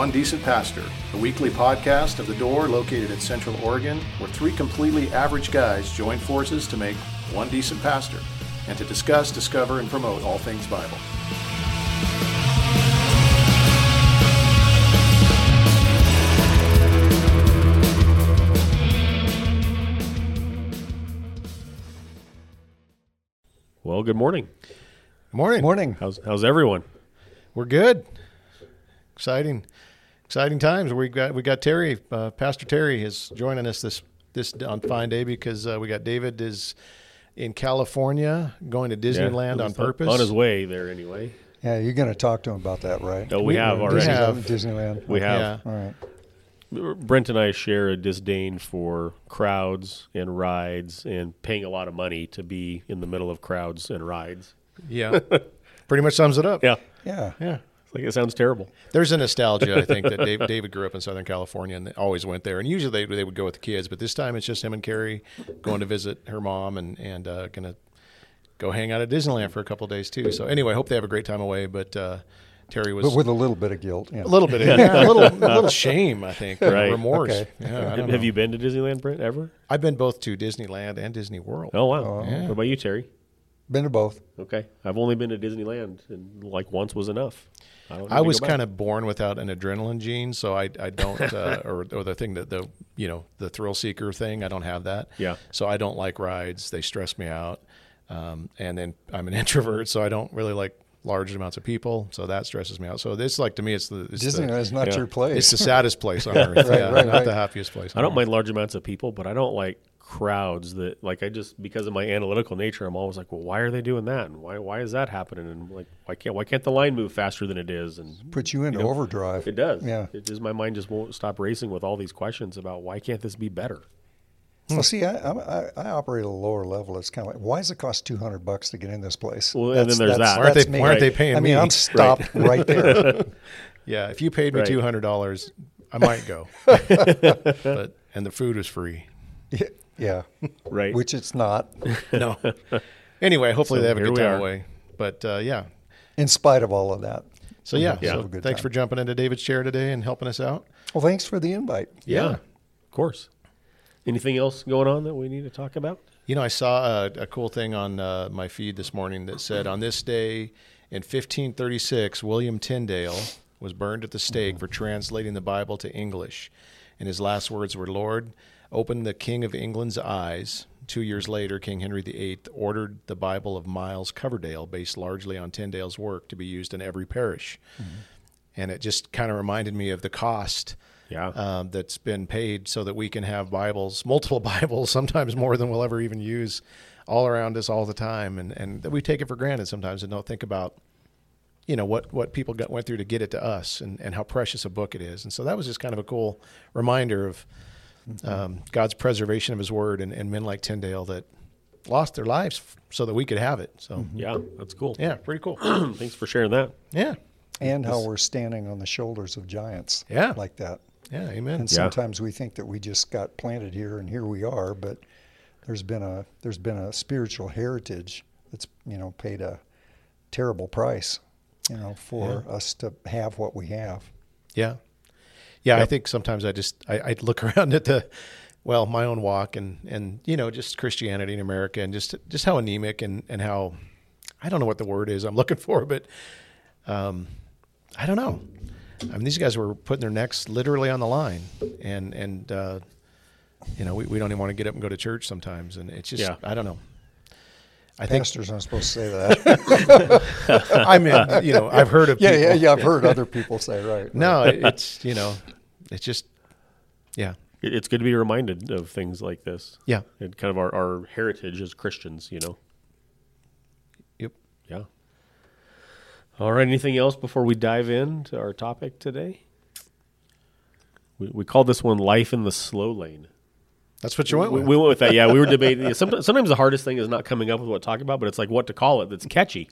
Welcome to One Decent Pastor, a weekly podcast of The Door located in Central Oregon, where three completely average guys join forces to make one decent pastor and to discuss, discover, and promote all things Bible. Well, good morning. Morning. Morning. How's how's everyone? We're good. Exciting, exciting times. We got we got Terry, uh, Pastor Terry, is joining us this this on fine day because uh, we got David is in California going to Disneyland Yeah, on purpose. On his way there anyway. Yeah, you're going to talk to him about that, right? Oh, we, We- have we already. have. Disneyland. We Okay. have. Yeah. All right. Brent and I share a disdain for crowds and rides and paying a lot of money to be in the middle of crowds and rides. Yeah, pretty much sums it up. Yeah, Yeah. yeah. It's like it sounds terrible. There's a nostalgia, I think, that Dave, David grew up in Southern California and always went there. And usually they, they would go with the kids, but this time it's just him and Carrie going to visit her mom and and uh, gonna go hang out at Disneyland for a couple of days too. So anyway, I hope they have a great time away. But uh, Terry was But with a little bit of guilt. Yeah. a little bit, of, yeah, a little, a little shame, I think, Right. remorse. Okay. Yeah, I Have, have know. you been to Disneyland, Brent, ever? I've been both to Disneyland and Disney World. Oh wow. Yeah. What about you, Terry? Been to both. Okay, I've only been to Disneyland, and like once was enough. I, don't need I to was kind of born without an adrenaline gene, so I, I don't, uh, or, or the thing that the, you know, the thrill seeker thing, I don't have that. Yeah. So I don't like rides; they stress me out. Um, and then I'm an introvert, so I don't really like large amounts of people, so that stresses me out. So this, like to me, it's the it's Disneyland the, is not yeah. your place. it's the saddest place on earth. Right, yeah, right, not right. the happiest place. I don't earth. mind large amounts of people, but I don't like crowds that like I just because of my analytical nature, I'm always like, well, why are they doing that? And why why is that happening? And like, why can't why can't the line move faster than it is? And Put you into you know, overdrive. it does. Yeah. It just my mind just won't stop racing with all these questions about why can't this be better? Well, see, I, I, I operate at a lower level. It's kind of like, why does it cost 200 bucks to get in this place? Well, and then there's that. Why aren't they, why aren't they Right. paying I mean, me? I'm stopped right, there. yeah, if you paid me Right. two hundred dollars, I might go. but and the food is free. yeah. Right. Which it's not, No. anyway, hopefully So they have a here good we time are. away. But uh, yeah, in spite of all of that. so yeah, Yeah. so Have a good thanks time. for jumping into David's chair today and helping us out. Well, thanks for the invite. yeah. Of course. Anything else going on that we need to talk about? You know, I saw a, a cool thing on uh, my feed this morning that said, "On this day in 1536, William Tyndale was burned at the stake for translating the Bible to English, and his last words were, "Lord, open the King of England's eyes." Two years later, King Henry VIII ordered the Bible of Miles Coverdale, based largely on Tyndale's work, to be used in every parish. And it just kind of reminded me of the cost Yeah. um, that's been paid so that we can have Bibles, multiple Bibles, sometimes more than we'll ever even use, all around us all the time, and and that we take it for granted sometimes and don't think about, you know, what what people got, went through to get it to us and and how precious a book it is. And so that was just kind of a cool reminder of um, God's preservation of His Word and, and men like Tyndale that lost their lives f- so that we could have it. So yeah, that's cool. yeah, pretty cool. Thanks for sharing that. yeah, And how we're standing on the shoulders of giants. Yeah. Like that. yeah, amen. And Yeah. sometimes we think that we just got planted here and here we are, but there's been a there's been a spiritual heritage that's you know paid a terrible price, you know, for us to have what we have. Yeah. Yeah, I think sometimes I just I, I look around at the well, my own walk and and you know, just Christianity in America and just just how anemic and and how I don't know what the word is I'm looking for, but um I don't know. I mean these guys were putting their necks literally on the line and and uh you know, we, we don't even want to get up and go to church sometimes and it's just Yeah. I don't know. I think Pastors aren't supposed to say that. I mean, you know, I've heard of yeah, people. yeah, yeah. I've heard other people say right. No, it's you know, it's just yeah. It's good to be reminded of things like this. Yeah. And kind of our, our heritage as Christians, you know. Yep. Yeah. All right. Anything else before we dive into our topic today? We, we call this one "Life in the Slow Lane." That's what you went We, with. we went with that. Yeah, we were debating. sometimes the hardest thing is not coming up with what to talk about, but it's like what to call it that's catchy.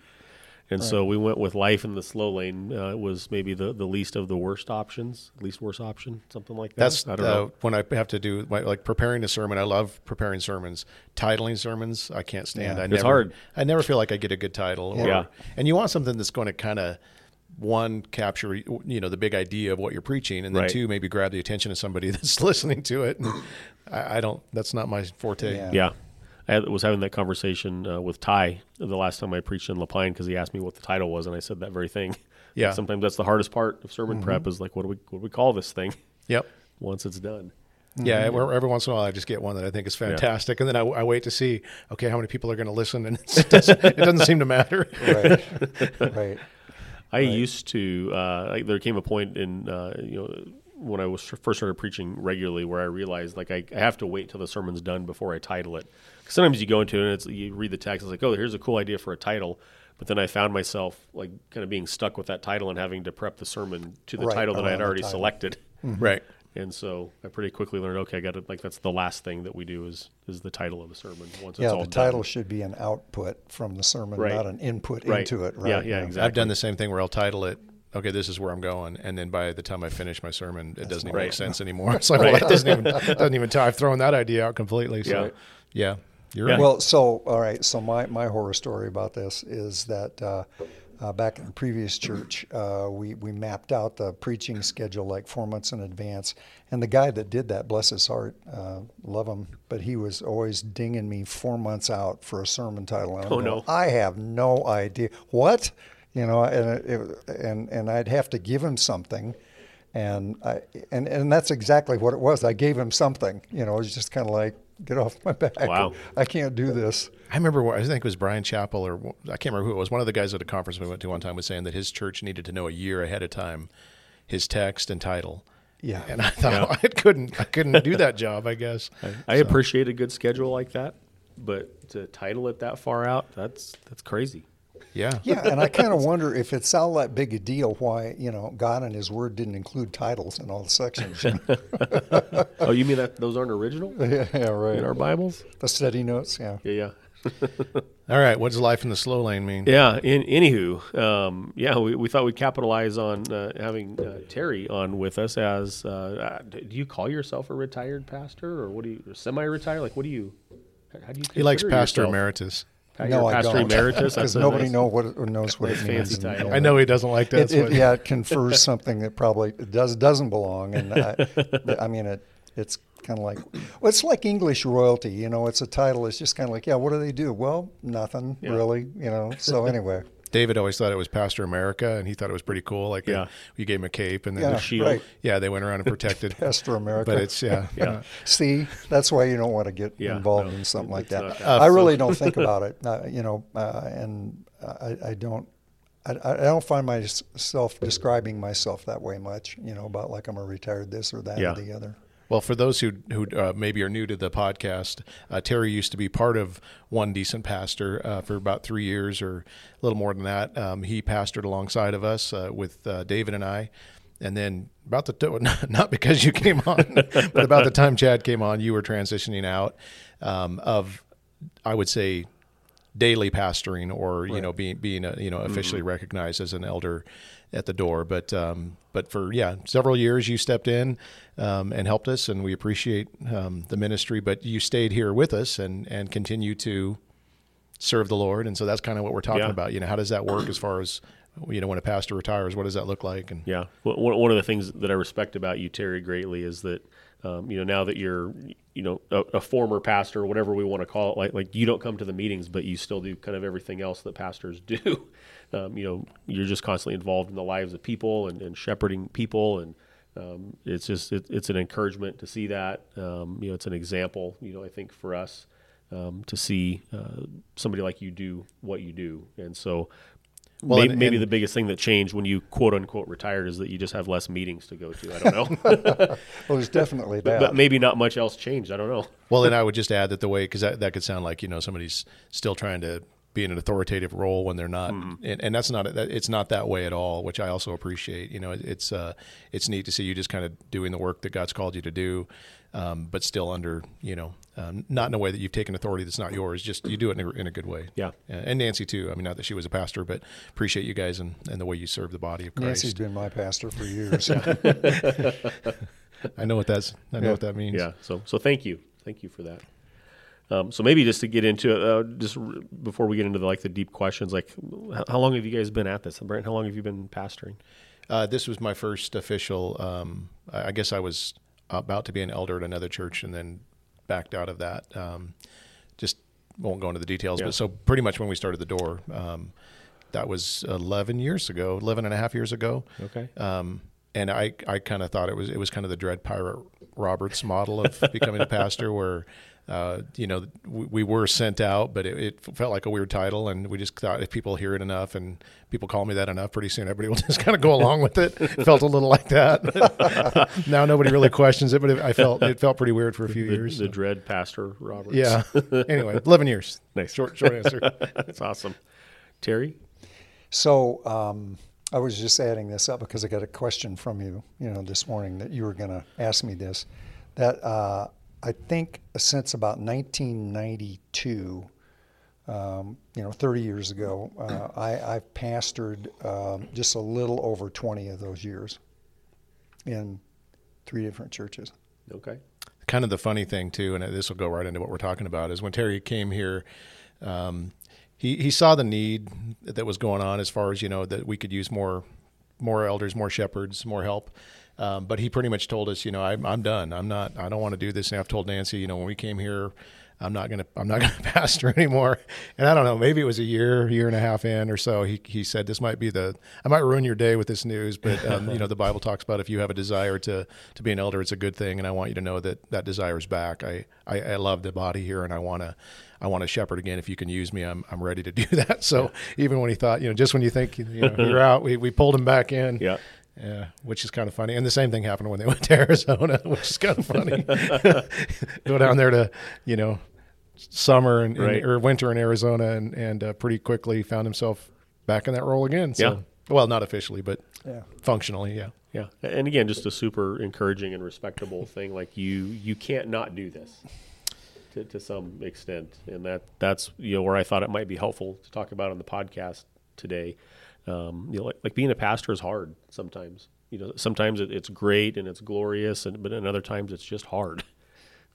And so we went with "Life in the Slow Lane." Uh, it was maybe the, the least of the worst options, least worst option, something like that. That's I don't uh, know. when I have to do my, like preparing a sermon. I love preparing sermons. Titling sermons, I can't stand. Yeah. I It's never, hard. I never feel like I get a good title. Or, Yeah. and you want something that's going to kind of one capture you know the big idea of what you're preaching, and then Right. two maybe grab the attention of somebody that's listening to it. And I, I don't. That's not my forte. Yeah. Yeah. I had- was having that conversation uh, with Ty the last time I preached in La Pine because he asked me what the title was, and I said that very thing. Yeah. Sometimes that's the hardest part of sermon prep is like, what do we what do we call this thing Yep. once it's done? Yeah, Mm-hmm. every, every once in a while I just get one that I think is fantastic, and then I, I wait to see, okay, how many people are going to listen, and it doesn't, it doesn't seem to matter. Right. right. I used to. Uh, like, there came a point in uh, you know when I was first started preaching regularly where I realized like I, I have to wait till the sermon's done before I title it. 'Cause sometimes you go into it and it's, you read the text, it's like, oh, here's a cool idea for a title, but then I found myself like kind of being stuck with that title and having to prep the sermon to the Right, title that I had around the already title. selected. Mm-hmm. Right. And so I pretty quickly learned, okay, I got to like that's the last thing that we do is is the title of the sermon once Yeah, it's all the title done. should be an output from the sermon, Right. not an input Right. into it. Right. Yeah, yeah, exactly. I've done the same thing where I'll title it, okay, this is where I'm going, and then by the time I finish my sermon, it doesn't even right. make sense anymore. It's like, well, that doesn't even doesn't even tell. I've thrown that idea out completely. So, Yeah. yeah, you're Yeah. right. Well, so all right. So my, my horror story about this is that uh, uh, back in the previous church, uh, we we mapped out the preaching schedule like four months in advance, and the guy that did that, bless his heart, uh, love him, but he was always dinging me four months out for a sermon title. And Oh, going, no. I have no idea what, you know, and it, it, and and I'd have to give him something. And I and, and that's exactly what it was. I gave him something. You know, it was just kind of like, get off my back. Wow. I can't do this. I remember, I think it was Bryan Chapell, or I can't remember who it was. One of the guys at a conference we went to one time was saying that his church needed to know a year ahead of time his text and title. Yeah. And I thought I couldn't, I couldn't do that job. I guess. I appreciate a good schedule like that, but to title it that far out, that's that's crazy. Yeah. Yeah, and I kind of wonder if it's all that big a deal why, you know, God and his word didn't include titles in all the sections. Oh, you mean that those aren't original yeah, yeah, right. in our Bibles? the study notes, yeah. Yeah, yeah. All right. What does life in the slow lane mean? Yeah. In anywho, um, yeah, we, we thought we'd capitalize on uh, having uh, Terry on with us. As uh, uh, do you call yourself a retired pastor, or what do you semi-retired? Like, what do you? How do you? He likes Pastor yourself? Emeritus. Pa- No, you're I don't. emeritus. Because nobody know what it, knows what it fancy means. title. I know he doesn't like that. It, it, yeah, it confers something that probably does doesn't belong, and I, I mean it. It's kind of like well, it's like English royalty. You know, it's a title. It's just kind of like, yeah, what do they do? Well, nothing Yeah. really. You know. So anyway, David always thought it was Pastor America, and he thought it was pretty cool. Like, Yeah. you gave him a cape, and then yeah, the- shield. right. yeah, they went around and protected. Pastor America. But it's yeah, Yeah. See, that's why you don't want to get Yeah, involved no, in something like that. not that. I really don't think about it, uh, you know, uh, and I, I don't. I, I don't find myself describing myself that way much, you know, about like I'm a retired this or that Yeah. or the other. Well, for those who who uh, maybe are new to the podcast, uh, Terry used to be part of One Decent Pastor uh, for about three years or a little more than that. Um, he pastored alongside of us uh, with uh, David and I. And then about the t- not because you came on, but about the time Chad came on, you were transitioning out um, of, I would say, daily pastoring or you know being being uh, you know officially recognized as an elder at the door but um, but for yeah several years you stepped in um, and helped us and we appreciate um, the ministry but you stayed here with us and and continue to serve the Lord and so that's kind of what we're talking Yeah. about you know how does that work as far as you know when a pastor retires what does that look like and Yeah. Well, One one of the things that I respect about you, Terry, greatly is that, um, you know, now that you're, you know, a, a former pastor, whatever we want to call it, like, like you don't come to the meetings, but you still do kind of everything else that pastors do. Um, you know, you're just constantly involved in the lives of people and, and shepherding people. And um, it's just, it, it's an encouragement to see that. Um, you know, it's an example, you know, I think for us um, to see uh, somebody like you do what you do. And so, Well, maybe, and- maybe and- the biggest thing that changed when you quote unquote retired is that you just have less meetings to go to. I don't know, Well, there's definitely that. but maybe not much else changed. I don't know. Well, and I would just add that the way because that, that could sound like you know somebody's still trying to be in an authoritative role when they're not, Mm-hmm. and, and that's not that, it's not that way at all, which I also appreciate. You know, it, it's uh, it's neat to see you just kind of doing the work that God's called you to do, um, but still under you know um, not in a way that you've taken authority that's not yours. Just you do it in a, in a good way. Yeah. And Nancy too. I mean, not that she was a pastor, but appreciate you guys and, and the way you serve the body of Christ. Nancy's been my pastor for years. I know what that's. I know Yeah. what that means. Yeah. So so thank you, thank you for that. Um, so maybe just to get into it, uh, just r- before we get into the, like the deep questions, like h- how long have you guys been at this? Brent, how long have you been pastoring? Uh, this was my first official. Um, I I guess I was about to be an elder at another church, and then backed out of that. Um, just won't go into the details, Yeah. but so pretty much when we started the door, um, that was 11 years ago, 11 and a half years ago. Okay. Um, and I, I kind of thought it was it was kind of the Dread Pirate Roberts model of becoming a pastor, where uh, you know we, we were sent out, but it, it felt like a weird title, and we just thought if people hear it enough and people call me that enough, pretty soon everybody will just kind of go along with it. It felt a little like that. now nobody really questions it, but it, I felt it felt pretty weird for a few The, years. the so. dread pastor Roberts. Yeah. anyway, 11 years. Nice. Short short answer. That's awesome. Terry? So um, I was just adding this up because I got a question from you, you know, this morning that you were going to ask me this. That uh, I think since about 1992, um, you know, 30 years ago, uh, I, I've pastored um, just a little over 20 of those years in three different churches. Okay. kind of the funny thing too, and this will go right into what we're talking about, is when Terry came here, um, he he saw the need that was going on as far as you know that we could use more more elders, more shepherds, more help. Um, but he pretty much told us, you know, I'm, I'm done. I'm not. I don't want to do this. And I've told Nancy, you know, when we came here, I'm not gonna. I'm not gonna pastor anymore. And I don't know. Maybe it was a year, year and a half in or so. He he said this might be the. I might ruin your day with this news, but um, you know, the Bible talks about if you have a desire to to be an elder, it's a good thing. And I want you to know that that desire is back. I I, I love the body here, and I want to. I want to shepherd again. If you can use me, I'm I'm ready to do that. So even when he thought, you know, just when you think you know you're out, we, we pulled him back in. Yeah. Yeah, which is kind of funny. And the same thing happened when they went to Arizona, which is kind of funny. Go down there to, you know, summer and, and- or winter in Arizona, and and uh, pretty quickly found himself back in that role again. So, Yeah. well, not officially, but Yeah. functionally, yeah. Yeah, and again, just a super encouraging and respectable thing. Like you, you can't not do this to, to some extent, and that that's you know where I thought it might be helpful to talk about on the podcast today. Um, you know, like, like being a pastor is hard sometimes. You know, sometimes it, it's great and it's glorious, and but in other times it's just hard.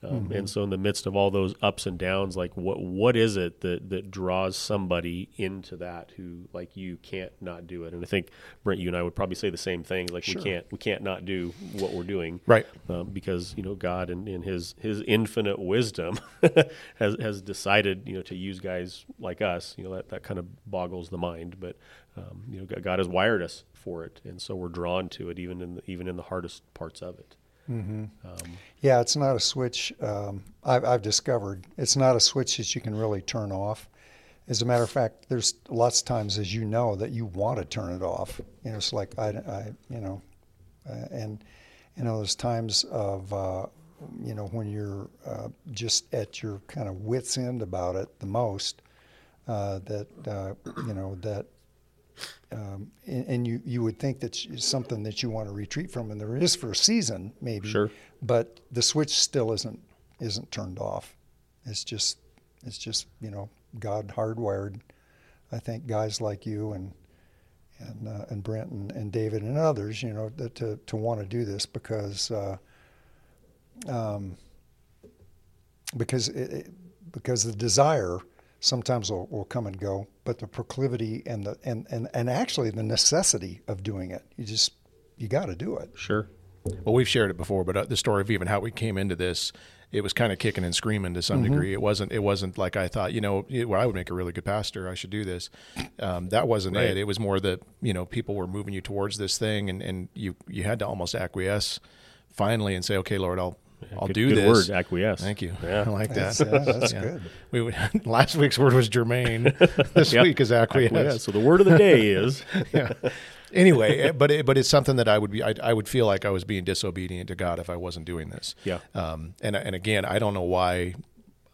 Um, And so, in the midst of all those ups and downs, like what what is it that that draws somebody into that who like you can't not do it? And I think Brent, you and I would probably say the same thing. Like we can't we can't not do what we're doing, Right. Um, because you know God in, in His His infinite wisdom has has decided you know to use guys like us. You know that that kind of boggles the mind, but um, you know God has wired us for it, and so we're drawn to it even in the, even in the hardest parts of it. Yeah, it's not a switch. Um, I've, I've discovered it's not a switch that you can really turn off. As a matter of fact, there's lots of times, as you know, that you want to turn it off. You know, it's like I, I you know, uh, and you know, there's times of uh, you know when you're uh, just at your kind of wits end about it the most. Uh, that uh, you know that um, and, and you, you would think that it's something that you want to retreat from, and there is for a season, maybe. Sure. But the switch still isn't isn't turned off. It's just it's just you know God hardwired. I think guys like you and and uh, and Brent and, and David and others, you know, that to to want to do this because uh, um, because it, it, because the desire sometimes will, will come and go, but the proclivity and the and, and, and actually the necessity of doing it, you just you got to do it. Sure. Well, we've shared it before, but uh, the story of even how we came into this, it was kind of kicking and screaming to some degree. It wasn't. It wasn't like I thought. You know, it- well, I would make a really good pastor. I should do this. Um, that wasn't Right. it. It was more that you know people were moving you towards this thing, and, and you you had to almost acquiesce finally and say, okay, Lord, I'll I'll good, do good this. word, acquiesce. Thank you. Yeah. I like That's, that. yeah, that's Yeah. good. We last week's word was germane. this Yeah. week is acquiesce. Acquiesce. So the word of the day is yeah. Anyway, eh, but it, but it's something that I would be I, I would feel like I was being disobedient to God if I wasn't doing this. Yeah. Um. And and again, I don't know why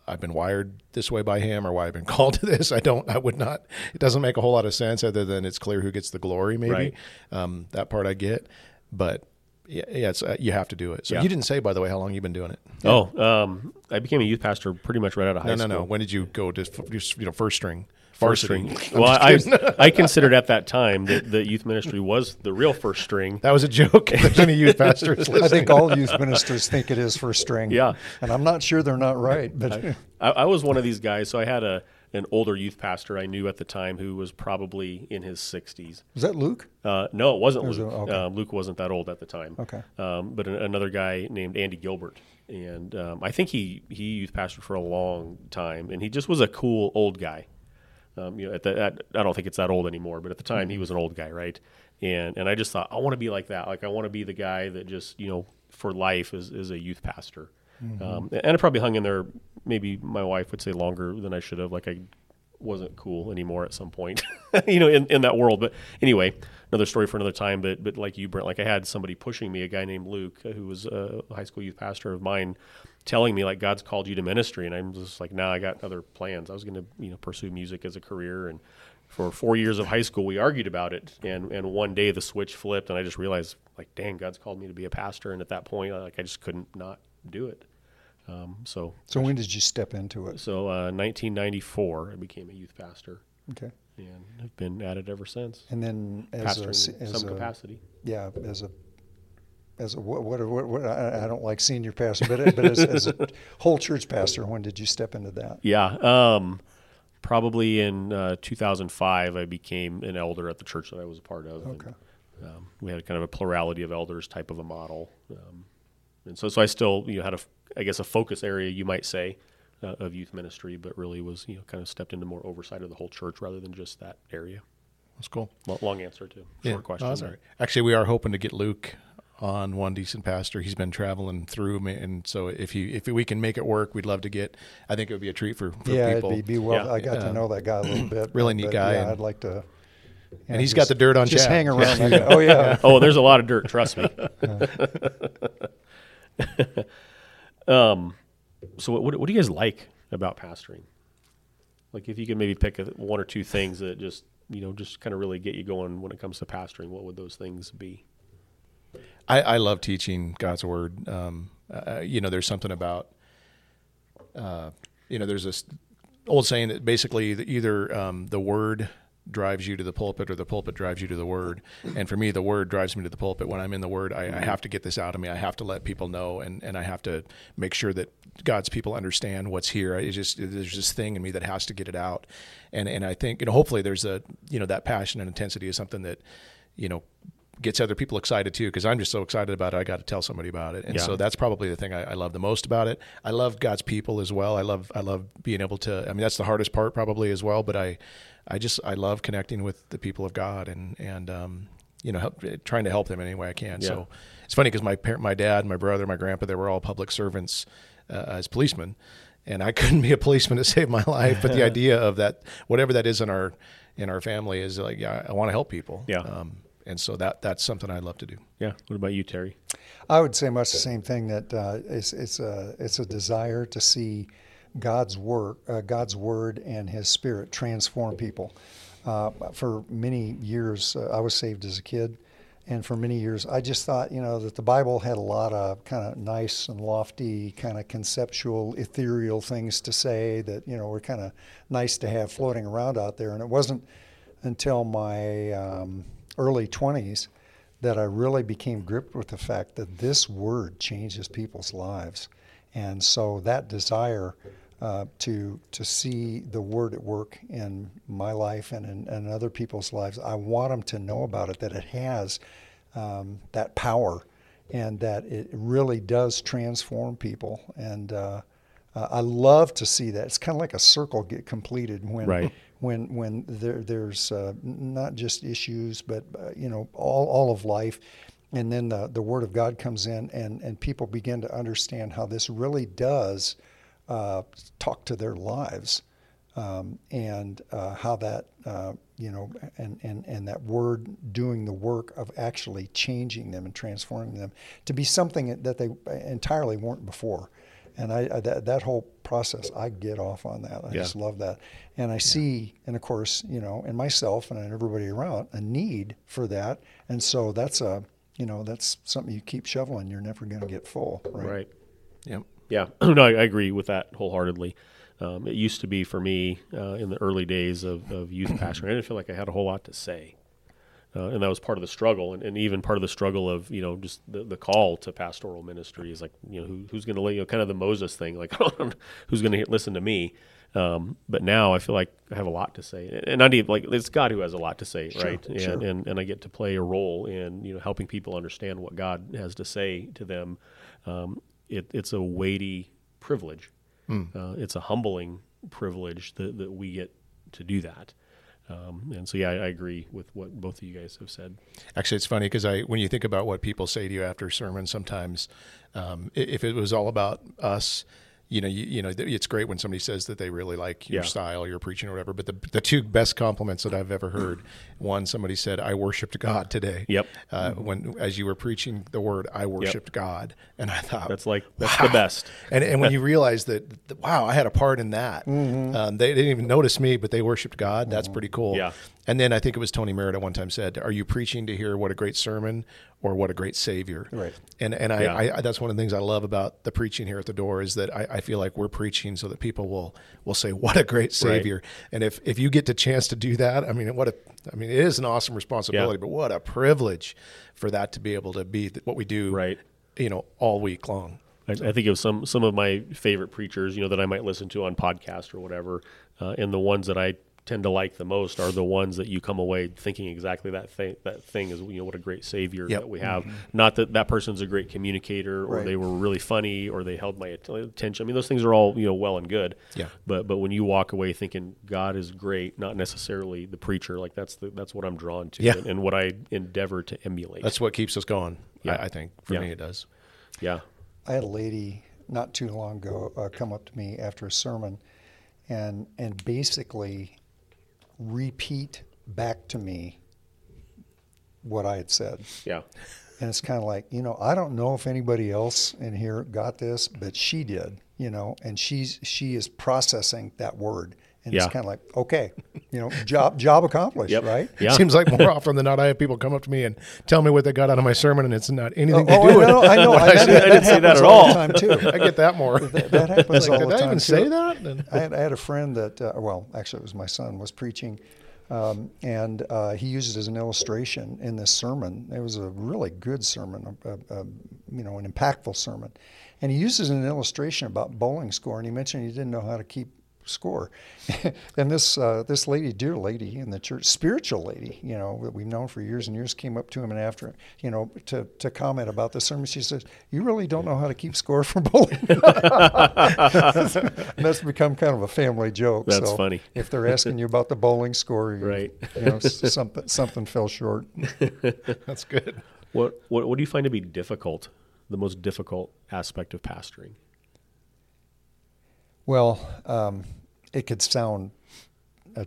I've been wired this way by Him or why I've been called to this. I don't. I would not. It doesn't make a whole lot of sense other than it's clear who gets the glory. Maybe. Right. Um. That part I get, but. Yeah, yeah it's, uh, you have to do it. So Yeah. you didn't say, by the way, how long you've been doing it. oh, um, I became a youth pastor pretty much right out of high school. No, no, school. no. When did you go to you know first string? First string. Well, I, I considered at that time that the youth ministry was the real first string. That was a joke. Any youth pastors I think all youth ministers think it is first string. Yeah. And I'm not sure they're not right, but I, I was one of these guys. So I had a an older youth pastor I knew at the time who was probably in his 60s. is that Luke? Uh, no, it wasn't Was Luke. it? Okay. Uh, Luke wasn't that old at the time. Okay. Um, but an, another guy named Andy Gilbert, and um, I think he he youth pastored for a long time, and he just was a cool old guy. Um, you know, at the, at, I don't think it's that old anymore, but at the time he was an old guy, right? And and I just thought I want to be like that. Like I want to be the guy that just you know for life is is a youth pastor. Um, and I probably hung in there. Maybe my wife would say longer than I should have. Like I wasn't cool anymore at some point, you know, in, in that world. But anyway, another story for another time. But but like you, Brent, like I had somebody pushing me, a guy named Luke, uh, who was a high school youth pastor of mine, telling me like God's called you to ministry, and I'm just like, nah, I got other plans. I was going to you know pursue music as a career, and for four years of high school, we argued about it, and and one day the switch flipped, and I just realized like, dang, God's called me to be a pastor, and at that point, like I just couldn't not do it. Um, so So when did you step into it? so uh, 1994, I became a youth pastor Okay. and have been at it ever since. And then as a, in as some a capacity. yeah, as a as a what what, what, what I, I don't like senior pastor, but but as, as a whole church pastor, when did you step into that? Yeah. Um, probably in uh, 2005, I became an elder at the church that I was a part of. and, Okay. um, we had kind of a plurality of elders type of a model. Um, and so, so I still, you know, had a, I guess, a focus area, you might say, uh, of youth ministry, but really was, you know, kind of stepped into more oversight of the whole church rather than just that area. That's cool. Long, long answer to Yeah. short question. No, that's all right. Actually, we are hoping to get Luke on one decent pastor. He's been traveling through, me, and so if he if we can make it work, we'd love to get. I think it would be a treat for, for yeah, people. it'd be, be well. Yeah. I got Yeah. to know that guy a little bit. Really but- neat but, guy, Yeah, and- I'd like to. yeah, and he's just- got the dirt on Just Chad. hang around. like, oh yeah. oh, there's a lot of dirt. Trust me. um, so what, what do you guys like about pastoring? Like, if you could maybe pick a, one or two things that just you know just kind of really get you going when it comes to pastoring, what would those things be? I, I love teaching God's word. Um, uh, you know, there's something about, uh, you know, there's this old saying that basically either um, the word drives you to the pulpit or the pulpit drives you to the word. And for me, the word drives me to the pulpit. When I'm in the word, I, I mm-hmm. have to get this out of me. I have to let people know, and, and I have to make sure that God's people understand what's here. It's just there's this thing in me that has to get it out. And and I think you know, hopefully, there's a you know that passion and intensity is something that you know gets other people excited too because I'm just so excited about it. I got to tell somebody about it, and Yeah. so that's probably the thing I, I love the most about it. I love God's people as well. I love I love being able to. I mean, that's the hardest part probably as well. But I I just I love connecting with the people of God and and um, you know help, trying to help them any way I can. Yeah. So it's funny because my parent, my dad, my brother, my grandpa, they were all public servants uh, as policemen. And I couldn't be a policeman to save my life, but the idea of that, whatever that is in our in our family, is like, yeah, I want to help people. Yeah. Um, and so that that's something I'd love to do. Yeah. What about you, Terry? I would say much the same thing. That uh, it's it's a it's a desire to see God's work, uh, God's word, and His Spirit transform people. Uh, for many years, uh, I was saved as a kid, and for many years, I just thought you know that the Bible had a lot of kind of nice and lofty, kind of conceptual, ethereal things to say that you know were kind of nice to have floating around out there, and it wasn't until my um, early 20s that I really became gripped with the fact that this word changes people's lives. And so that desire uh, to to see the word at work in my life and in, and other people's lives, I want them to know about it, that it has um, that power and that it really does transform people. And uh, uh, I love to see that. It's kind of like a circle get completed when Right. when when there there's uh, not just issues, but uh, you know all all of life, and then the the Word of God comes in, and and people begin to understand how this really does uh, talk to their lives, um, and uh, how that uh, you know and, and and that Word doing the work of actually changing them and transforming them to be something that they entirely weren't before. And I, I that, that whole process, I get off on that. I Yeah. just love that. And I see, and of course, you know, in myself and in everybody around, a need for that. And so that's a, you know, that's something you keep shoveling. You're never going to get full, right? Right. Yep. Yeah, no, I, I agree with that wholeheartedly. Um, it used to be for me uh, in the early days of, of youth pastoring. I didn't feel like I had a whole lot to say. Uh, and that was part of the struggle, and, and even part of the struggle of you know just the, the call to pastoral ministry is like you know who, who's going to let you know kind of the Moses thing like who's going to listen to me, um, but now I feel like I have a lot to say, and I need like it's God who has a lot to say, Sure, right? And, sure. and and I get to play a role in you know helping people understand what God has to say to them. Um, it, it's a weighty privilege. Uh, it's a humbling privilege that, that we get to do that. Um, and so, yeah, I, I agree with what both of you guys have said. Actually, it's funny because I, when you think about what people say to you after sermons, sometimes um, if it was all about us, you know, you, you know, it's great when somebody says that they really like your Yeah. style, your preaching, or whatever. But the the two best compliments that I've ever heard, one somebody said, "I worshipped God today." Yep. Uh, when as you were preaching the word, I worshipped God, and I thought That's like that's Wow. the best. And and when you realize that, wow, I had a part in that. Um, they didn't even notice me, but they worshipped God. That's pretty cool. Yeah. And then I think it was Tony Merritt at one time said, "Are you preaching to hear what a great sermon or what a great savior?" Right. And and I, Yeah. I, that's one of the things I love about the preaching here at the door is that I, I feel like we're preaching so that people will will say, "What a great savior!" And if if you get the chance to do that, I mean, what a I mean, it is an awesome responsibility, but what a privilege for that to be able to be what we do, Right. You know, all week long. I, I think of some some of my favorite preachers, you know, that I might listen to on podcast or whatever, uh, and the ones that I tend to like the most are the ones that you come away thinking exactly that thing. That thing is, you know, what a great savior Yep. that we have. Not that that person's a great communicator or Right. they were really funny or they held my attention. I mean, those things are all you know well and good. Yeah. But but when you walk away thinking God is great, not necessarily the preacher, like that's the that's what I'm drawn to Yeah. and, and what I endeavor to emulate. That's what keeps us going. Yeah. I, I think for Yeah. me it does. yeah. I had a lady not too long ago uh, come up to me after a sermon, and and basically repeat back to me what I had said. Yeah. And it's kind of like, you know, I don't know if anybody else in here got this, but she did, you know, and she's she is processing that word. And Yeah. it's kind of like, okay, you know, job job accomplished, Yep. right? Yeah. Seems like more often than not, I have people come up to me and tell me what they got out of my sermon, and it's not anything Oh, to do I with know, I know. what I, that. I didn't say that at all all. the time too. I get that more. That, that happens Like, all did the I time even too. say that? I had, I had a friend that, uh, well, actually, it was my son, was preaching, um, and uh, he used it as an illustration in this sermon. It was a really good sermon, a, a, a, you know, an impactful sermon. And he used it as an illustration about bowling score, and he mentioned he didn't know how to keep score. and this uh, this lady, dear lady in the church, spiritual lady, you know, that we've known for years and years, came up to him and after, you know, to, to comment about the sermon. She says, "You really don't know how to keep score for bowling." and that's become kind of a family joke. That's So funny. If they're asking you about the bowling score, you, Right. You know, something something fell short. That's good. What, what what do you find to be difficult? The most difficult aspect of pastoring? Well, um, it could sound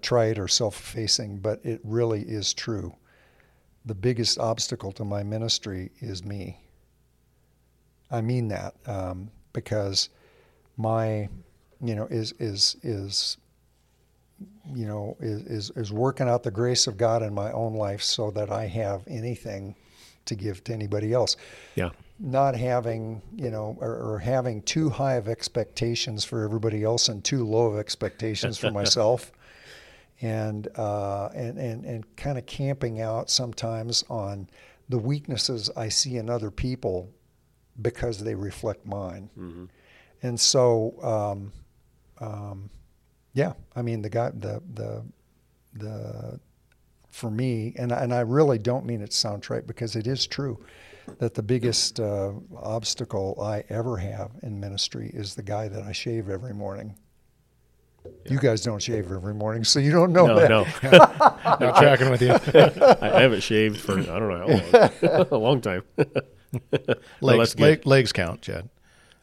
trite or self-effacing, but it really is true. The biggest obstacle to my ministry is me. I mean that um, because my, you know, is is is you know is is working out the grace of God in my own life so that I have anything to give to anybody else Yeah. Not having you know or, or having too high of expectations for everybody else and too low of expectations for myself. And uh, and and, and kind of camping out sometimes on the weaknesses I see in other people because they reflect mine. And so um, um, yeah I mean the guy the the the for me, and and I really don't mean it to sound trite because it is true, that the biggest uh, obstacle I ever have in ministry is the guy that I shave every morning. You guys don't shave every morning, so you don't know No, that. no, I'm tracking with you. I, I haven't shaved for I don't know how long, a long time. Legs, that's leg, legs count, Chad.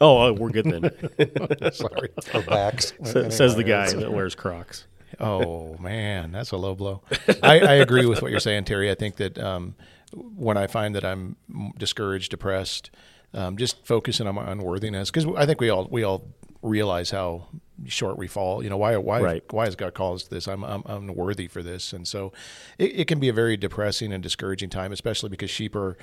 Oh, uh, we're good then. Sorry. Or backs. Sa- Says the guy that wears Crocs. Oh man, that's a low blow. I, I agree with what you're saying, Terry. I think that um, when I find that I'm discouraged, depressed, um, just focusing on my unworthiness, because I think we all we all realize how short we fall. You know, why why Right. why has God called us to this? I'm I'm unworthy for this, and so it, it can be a very depressing and discouraging time, especially because sheep are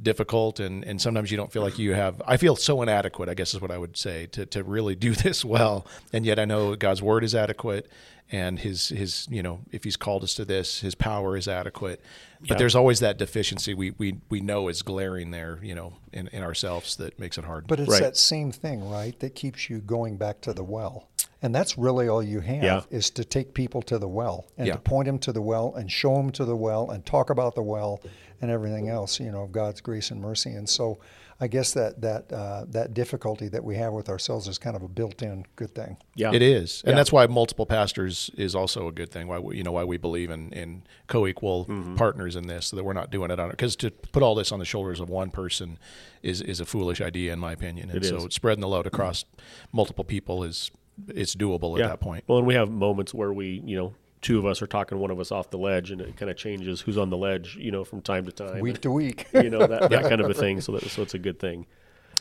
difficult and, and sometimes you don't feel like you have I feel so inadequate, I guess is what I would say, to, to really do this well. And yet I know God's word is adequate and his his you know, if he's called us to this, his power is adequate. But Yeah. there's always that deficiency we, we, we know is glaring there, you know, in, in ourselves that makes it hard. But it's Right. that same thing, right, that keeps you going back to the well. And that's really all you have Yeah. is to take people to the well and Yeah. to point them to the well and show them to the well and talk about the well and everything else, you know, of God's grace and mercy. And so I guess that that uh, that difficulty that we have with ourselves is kind of a built-in good thing. Yeah, It is, and Yeah. that's why multiple pastors is also a good thing. Why we, you know why we believe in, in co-equal Mm-hmm. partners in this, so that we're not doing it on because to put all this on the shoulders of one person is is a foolish idea in my opinion. And It so is. spreading the load across multiple people is it's doable at that point. Well, and we have moments where we, you know, two of us are talking one of us off the ledge, and it kind of changes who's on the ledge, you know, from time to time. Week to week. you know that, that kind of a thing. So that so it's a good thing.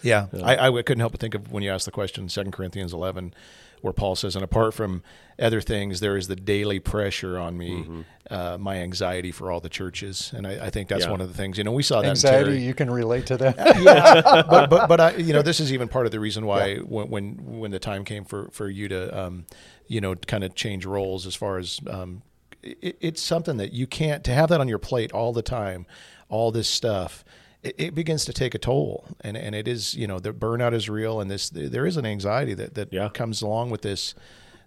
Yeah, uh, I, I couldn't help but think of when you asked the question, Second Corinthians eleven, where Paul says, "And apart from other things, there is the daily pressure on me, uh, my anxiety for all the churches." And I, I think that's Mm-hmm. Yeah. one of the things. You know, we saw that Anxiety, you can relate to that. but but but I, you know, this is even part of the reason why when, when when the time came for for you to, um, you know, kind of change roles as far as um, it, it's something that you can't to have that on your plate all the time, all this stuff. It, it begins to take a toll, and and it is you know the burnout is real, and this there is an anxiety that that Yeah. comes along with this.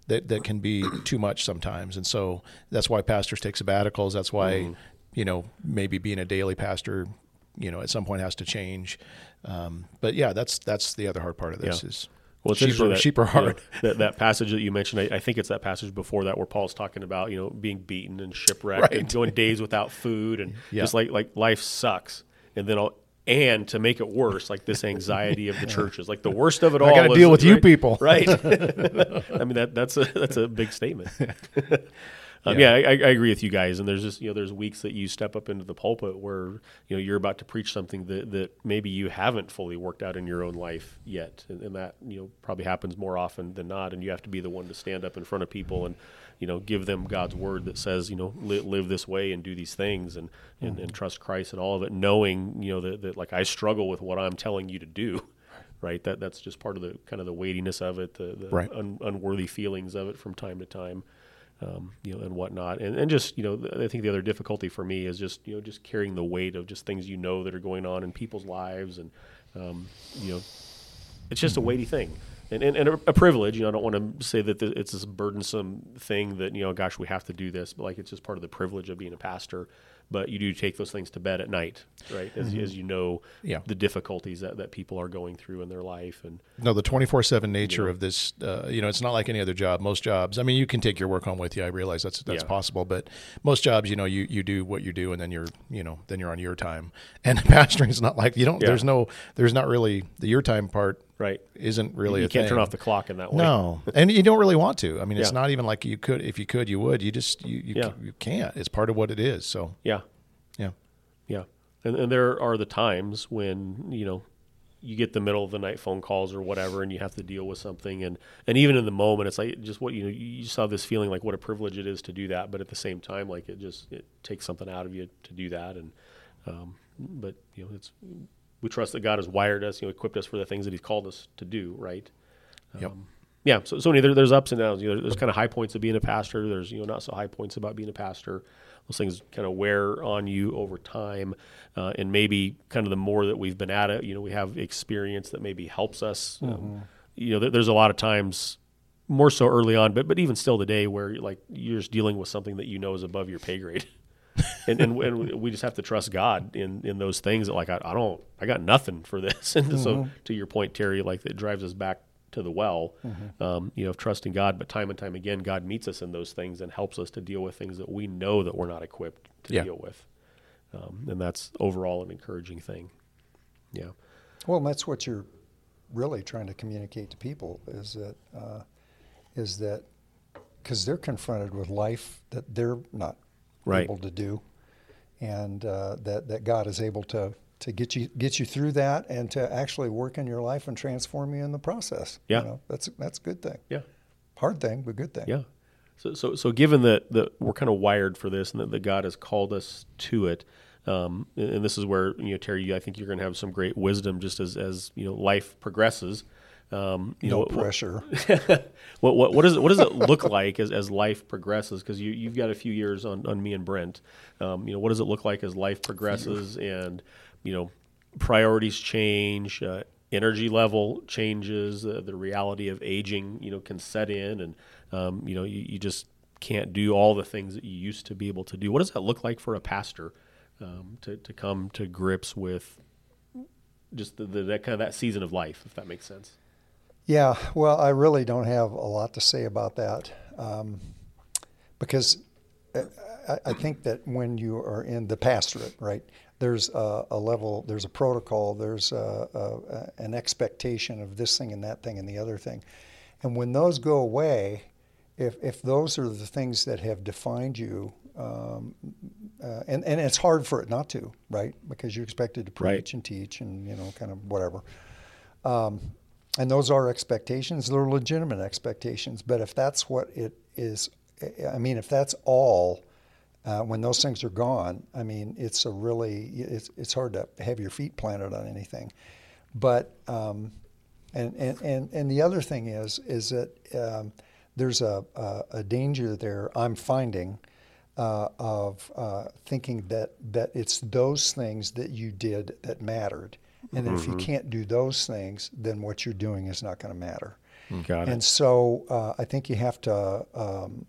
That, that can be too much sometimes, and so that's why pastors take sabbaticals. That's why, Mm-hmm. you know, maybe being a daily pastor you know, at some point has to change. Um, but yeah, that's that's the other hard part of this Yeah. is Well, it's sheep, that, sheep are you know, hard. that, that passage that you mentioned, I, I think it's that passage before that where Paul's talking about you know being beaten and shipwrecked and going days without food and Yeah. just like like life sucks. And then I'll, and to make it worse, like this anxiety of the churches, like the worst of it all. I gotta deal with you people. right? I mean that that's a that's a big statement. Um, yeah, I, I agree with you guys. And there's just you know there's weeks that you step up into the pulpit where you know you're about to preach something that, that maybe you haven't fully worked out in your own life yet, and, and that you know probably happens more often than not. And you have to be the one to stand up in front of people and you know give them God's word that says you know li- live this way and do these things and, and, and trust Christ and all of it, knowing you know that, that like I struggle with what I'm telling you to do. Right, that that's just part of the kind of the weightiness of it, the, the Right. un, unworthy feelings of it from time to time um, you know, and whatnot. And, and just, you know, th- I think the other difficulty for me is just, you know, just carrying the weight of just things you know that are going on in people's lives. And, um, you know, it's just a weighty thing. And, and, and a, a privilege, you know, I don't want to say that th- it's this burdensome thing that, you know, gosh, we have to do this, but like it's just part of the privilege of being a pastor. But you do take those things to bed at night, right? As, as you know Yeah. the difficulties that, that people are going through in their life. And, No, the twenty four seven nature of this, uh, you know, it's not like any other job. Most jobs, I mean, you can take your work home with you. I realize that's that's Yeah. possible, but most jobs, you know, you, you do what you do, and then you're, you know, then you're on your time. And pastoring is not like you don't. Yeah. There's no. There's not really the your time part. Right. Isn't really you a can't turn off the clock in that way. No, and you don't really want to. I mean, it's Yeah. not even like you could. If you could, you would. You just you you, Yeah. you can't. It's part of what it is. So Yeah. yeah, Yeah, and, and there are the times when you know you get the middle of the night phone calls or whatever, and you have to deal with something, and and even in the moment, it's like just what you know. You just have this feeling like what a privilege it is to do that, but at the same time, like it just it takes something out of you to do that, and um, but you know it's we trust that God has wired us, you know, equipped us for the things that He's called us to do, right? Yep. Um, yeah, so, so there, there's ups and downs. You know, there's kind of high points of being a pastor. There's you know not so high points about being a pastor. Those things kind of wear on you over time, uh, and maybe kind of the more that we've been at it, you know, we have experience that maybe helps us. Um, you know, there, there's a lot of times, more so early on, but but even still today, where like you're just dealing with something that you know is above your pay grade. and, and and we just have to trust God in in those things. That like I, I don't, I got nothing for this. And so, to your point, Terry, like it drives us back to the well, um, you know, of trusting God. But time and time again, God meets us in those things and helps us to deal with things that we know that we're not equipped to Yeah. deal with. Um, and that's overall an encouraging thing. Yeah, Well, and that's what you're really trying to communicate to people is that uh, is that because they're confronted with life that they're not Right. able to do, and uh, that that God is able to to get you get you through that and to actually work in your life and transform you in the process. Yeah. you know, that's that's a good thing. yeah. Hard thing, but good thing. Yeah. So, so, so given that, that we're kind of wired for this and that, that God has called us to it, Um, and, and this is where you know Terry, I think you're going to have some great wisdom just as as you know life progresses. Um, no know, pressure. what what what does it what does it look like as, as life progresses? Because you you've got a few years on, on me and Brent. Um, you know, what does it look like as life progresses and you know priorities change, uh, energy level changes, uh, the reality of aging you know can set in, and um, you know you, you just can't do all the things that you used to be able to do. What does that look like for a pastor um, to to come to grips with just the, the that kind of that season of life, if that makes sense? Yeah, well, I really don't have a lot to say about that um, because uh, I, I think that when you are in the pastorate, right, there's a, a level, there's a protocol, there's a, a, an expectation of this thing and that thing and the other thing. And when those go away, if, if those are the things that have defined you, um, uh, and, and it's hard for it not to, right? Because you're expected to Right. preach and teach and, you know, kind of whatever. Um, and those are expectations. They're legitimate expectations. But if that's what it is i mean if that's all uh, when those things are gone i mean it's a really it's, it's hard to have your feet planted on anything. But um, and, and, and, and the other thing is is that um, there's a, a, a danger there i'm finding uh, of uh, thinking that that it's those things that you did that mattered and if you can't do those things, then what you're doing is not going to matter. Got And so uh, I think you have to, um,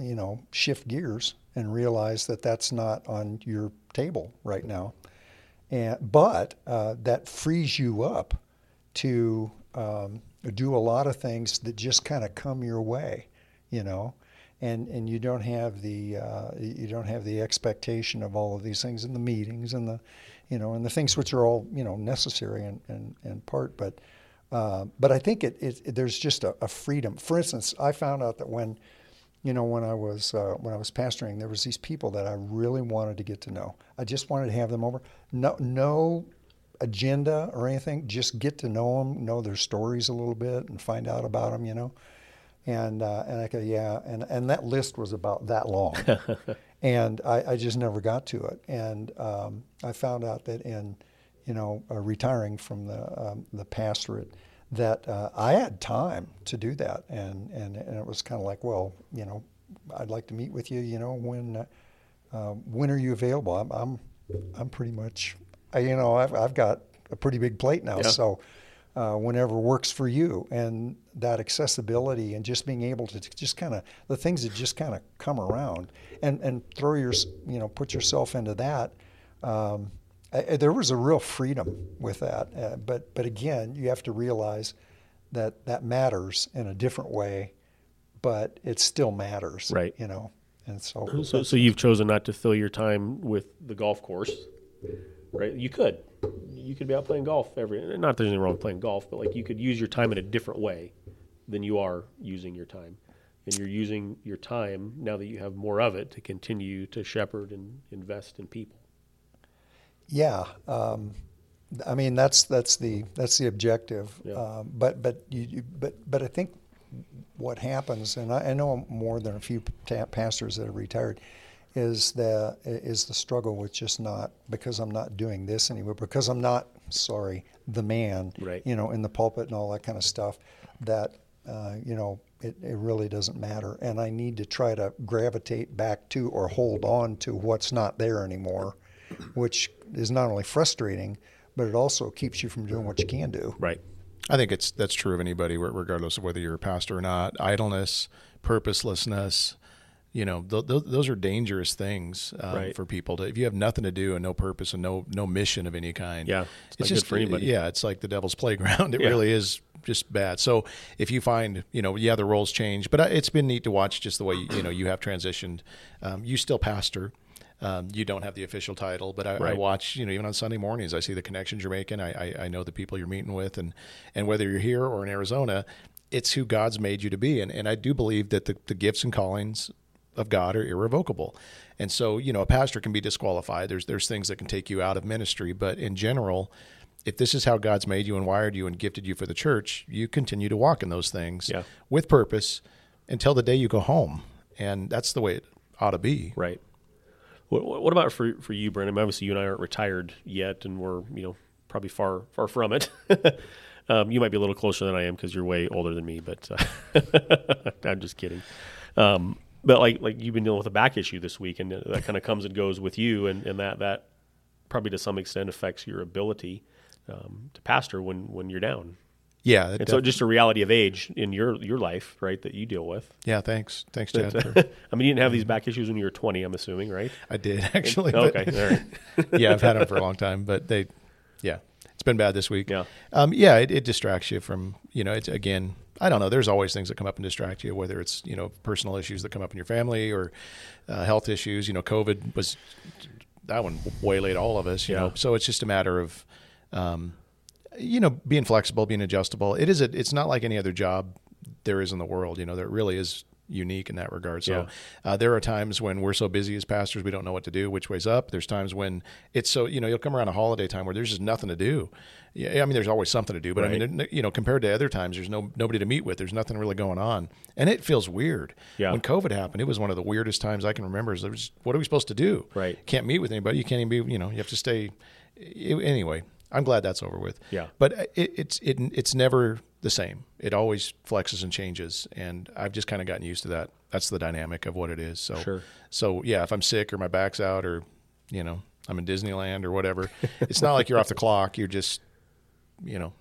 you know, shift gears and realize that that's not on your table right now. And but uh, that frees you up to um, do a lot of things that just kind of come your way, you know. And, and you don't have the uh, you don't have the expectation of all of these things in the meetings and the you know and the things which are all you know necessary and and, and part but uh, but I think it, it, it- there's just a, a freedom. For instance, I found out that when, you know, when I was uh, when I was pastoring, there was these people that I really wanted to get to know. I just wanted to have them over. No, no agenda or anything. Just get to know them, know their stories a little bit, and find out about them. You know, and uh, and I go, yeah, and and that list was about that long, and I, I just never got to it. And um, I found out that in you know, uh, retiring from the um, the pastorate, that uh, I had time to do that, and and, and it was kind of like, well, you know, I'd like to meet with you. You know, when uh, uh, when are you available? I'm I'm, I'm pretty much, I, you know, I've I've got a pretty big plate now, Yeah. so. Uh, whenever works for you, and that accessibility, and just being able to just kind of the things that just kind of come around, and and throw your, you know, put yourself into that. Um, I, I- there was a real freedom with that, uh, but but again, you have to realize that that matters in a different way, but it still matters, Right. You know, and so, So, so you've chosen not to fill your time with the golf course, right? You could, you could be out playing golf every. Not that there's anything wrong with playing golf, but like you could use your time in a different way than you are using your time, and you're using your time now that you have more of it to continue to shepherd and invest in people. yeah. Um, I mean, that's that's the that's the objective. Yeah. Um, but but you, you but but I think what happens, and I, I know more than a few ta- pastors that have retired, is the is the struggle with just not because I'm not doing this anymore because I'm not sorry the man Right. you know in the pulpit and all that kind of stuff that uh, you know it, it really doesn't matter and I need to try to gravitate back to or hold on to what's not there anymore, which is not only frustrating but it also keeps you from doing what you can do. Right. I think it's that's true of anybody, regardless of whether you're a pastor or not. Idleness, purposelessness, you know, th- th- those are dangerous things um, Right. for people. To if you have nothing to do and no purpose and no no mission of any kind, Yeah, it's not good for anybody. Yeah, it's like the devil's playground. It Yeah. really is just bad. So if you find, you know, yeah, the roles change, but uh, it's been neat to watch just the way you know you have transitioned. Um, you still pastor. Um, you don't have the official title, but I, I watch, you know, even on Sunday mornings, I see the connections you're making. I, I, I know the people you're meeting with, and and whether you're here or in Arizona, it's who God's made you to be. And and I do believe that the, the gifts and callings of God are irrevocable. And so, you know, a pastor can be disqualified. There's there's things that can take you out of ministry, but in general, if this is how God's made you and wired you and gifted you for the church, you continue to walk in those things Yeah. with purpose until the day you go home. And that's the way it ought to be. Right. What, what about for for you, Brandon? Obviously, you and I aren't retired yet, and we're you know probably far far from it. um, you might be a little closer than I am because you're way older than me, but uh, I'm just kidding. Um, but like like you've been dealing with a back issue this week, and that kind of comes and goes with you, and, and that that probably to some extent affects your ability um, to pastor when when you're down. Yeah, And it so just a reality of age in your your life, right, that you deal with. yeah. Thanks, thanks, Chad. I mean, you didn't have these back issues when you were 20, I'm assuming, right? I did actually. but- Okay, all right. yeah, I've had them for a long time, but they, yeah, it's been bad this week. Yeah. um, yeah, it, it distracts you from, you know, it's again, I don't know. There's always things that come up and distract you, whether it's you know personal issues that come up in your family or uh, health issues. You know, COVID was that one waylaid all of us. You Yeah. know, so it's just a matter of, um, you know, being flexible, being adjustable. It is a, it's not like any other job there is in the world. You know, that really is unique in that regard. So Yeah. uh, there are times when we're so busy as pastors we don't know what to do, which way's up. There's times when it's so you know you'll come around a holiday time where there's just nothing to do. Yeah, I mean there's always something to do, but I mean you know compared to other times there's no nobody to meet with. There's nothing really going on, and it feels weird. Yeah. When COVID happened, it was one of the weirdest times I can remember. Is there was what are we supposed to do? Right. Can't meet with anybody. You can't even be. You know you have to stay. it- anyway, I'm glad that's over with. Yeah. But it, it's it, it's never the same. It always flexes and changes, and I've just kind of gotten used to that. That's the dynamic of what it is. So Sure. so yeah, if I'm sick or my back's out or you know I'm in Disneyland or whatever, it's not like you're off the clock. You're just you know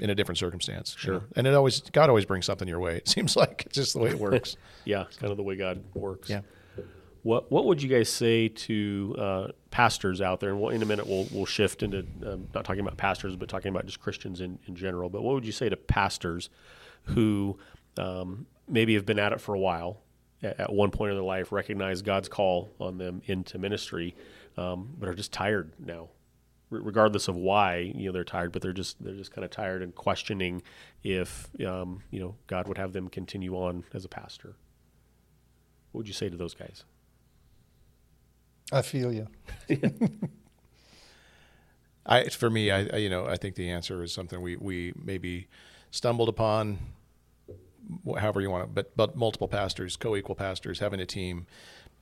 in a different circumstance. you Sure. know. And it always God always brings something your way. It seems like it's just the way it works. Yeah, it's kind of the way God works. Yeah. What What would you guys say to uh, pastors out there? And we'll, in a minute, we'll we'll shift into um, not talking about pastors, but talking about just Christians in, in general. But what would you say to pastors who um, maybe have been at it for a while, at, at one point in their life, recognize God's call on them into ministry, um, but are just tired now, re- regardless of why you know they're tired, but they're just they're just kind of tired and questioning if um, you know God would have them continue on as a pastor. What would you say to those guys? I feel you. I for me, I, I you know I think the answer is something we we maybe stumbled upon, however you want it, but but multiple pastors, co-equal pastors, having a team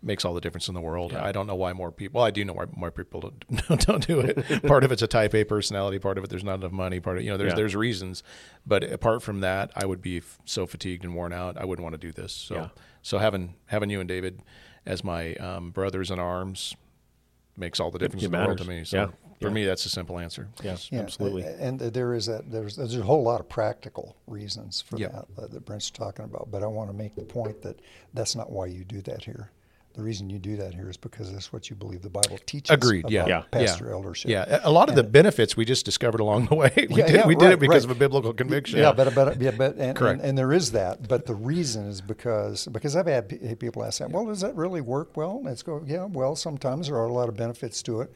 makes all the difference in the world. I don't know why more people. Well, I do know why more people don't don't do it. part of it's a Type A personality. Part of it there's not enough money. Part of you know there's Yeah. there's reasons, but apart from that, I would be f- so fatigued and worn out. I wouldn't want to do this. So Yeah. so having having you and David as my um, brothers in arms makes all the difference in the world to me. So Yeah. for Yeah. me, that's a simple answer. Yes, Yeah, absolutely. a- And there is that there's there's a whole lot of practical reasons for Yep. that uh, that Brent's talking about. But I want to make the point that that's not why you do that here. The reason you do that here is because that's what you believe the Bible teaches. Agreed. Yeah. Yeah. Pastor yeah. eldership. Yeah. A lot of the benefits we just discovered along the way. We Yeah, did, yeah, we did right, it because right. of a biblical conviction. Yeah, but but yeah, but and, Correct. and, and there is that. But the reason is because because I've had people ask that. Well, does that really work well? Let's go. Yeah. Well, sometimes there are a lot of benefits to it,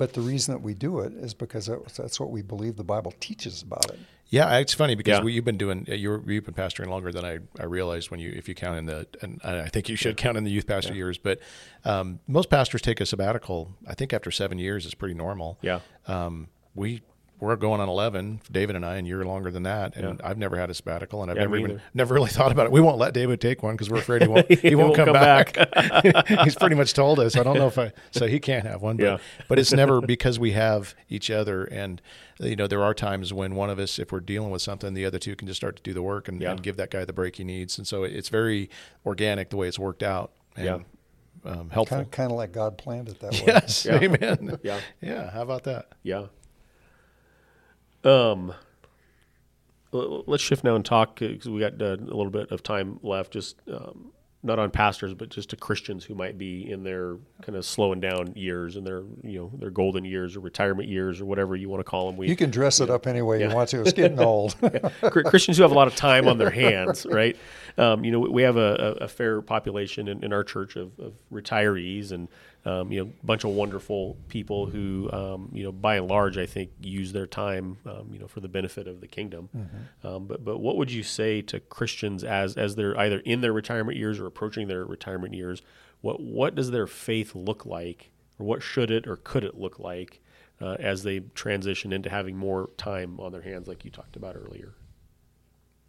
but the reason that we do it is because that's, that's what we believe the Bible teaches about it. Yeah, it's funny because Yeah. we, you've been doing you're, you've been pastoring longer than I, I realized when you if you count in the and I think you should count in the youth pastor years. But um, most pastors take a sabbatical. I think after seven years is pretty normal. Yeah. Um, we we're going on eleven, David and I, and you're longer than that. And I've never had a sabbatical, and I've Yeah, never even either. never really thought about it. We won't let David take one because we're afraid he won't he, He won't, won't come, come back. He's pretty much told us. I don't know if I so he can't have one. But, Yeah. but it's never because we have each other and you know there are times when one of us if we're dealing with something the other two can just start to do the work and, Yeah. and give that guy the break he needs and so it's very organic the way it's worked out and Yeah. um, helpful Kind of, kind of like God planned it that way. yes Yeah. amen Yeah. yeah how about that Yeah. Um. Let's shift now and talk because we got uh, a little bit of time left. Just um, not on pastors, but just to Christians who might be in their kind of slowing down years and their you know their golden years or retirement years or whatever you want to call them. We You can dress it up any way Yeah. you want to. It's getting old. Chr- Christians who have a lot of time on their hands, right? Um, you know, we have a, a fair population in, in our church of, of retirees and, um, you know, a bunch of wonderful people who, um, you know, by and large, I think use their time, um, you know, for the benefit of the kingdom. Um, but, but what would you say to Christians as, as they're either in their retirement years or approaching their retirement years? What, what does their faith look like or what should it or could it look like uh, as they transition into having more time on their hands, like you talked about earlier?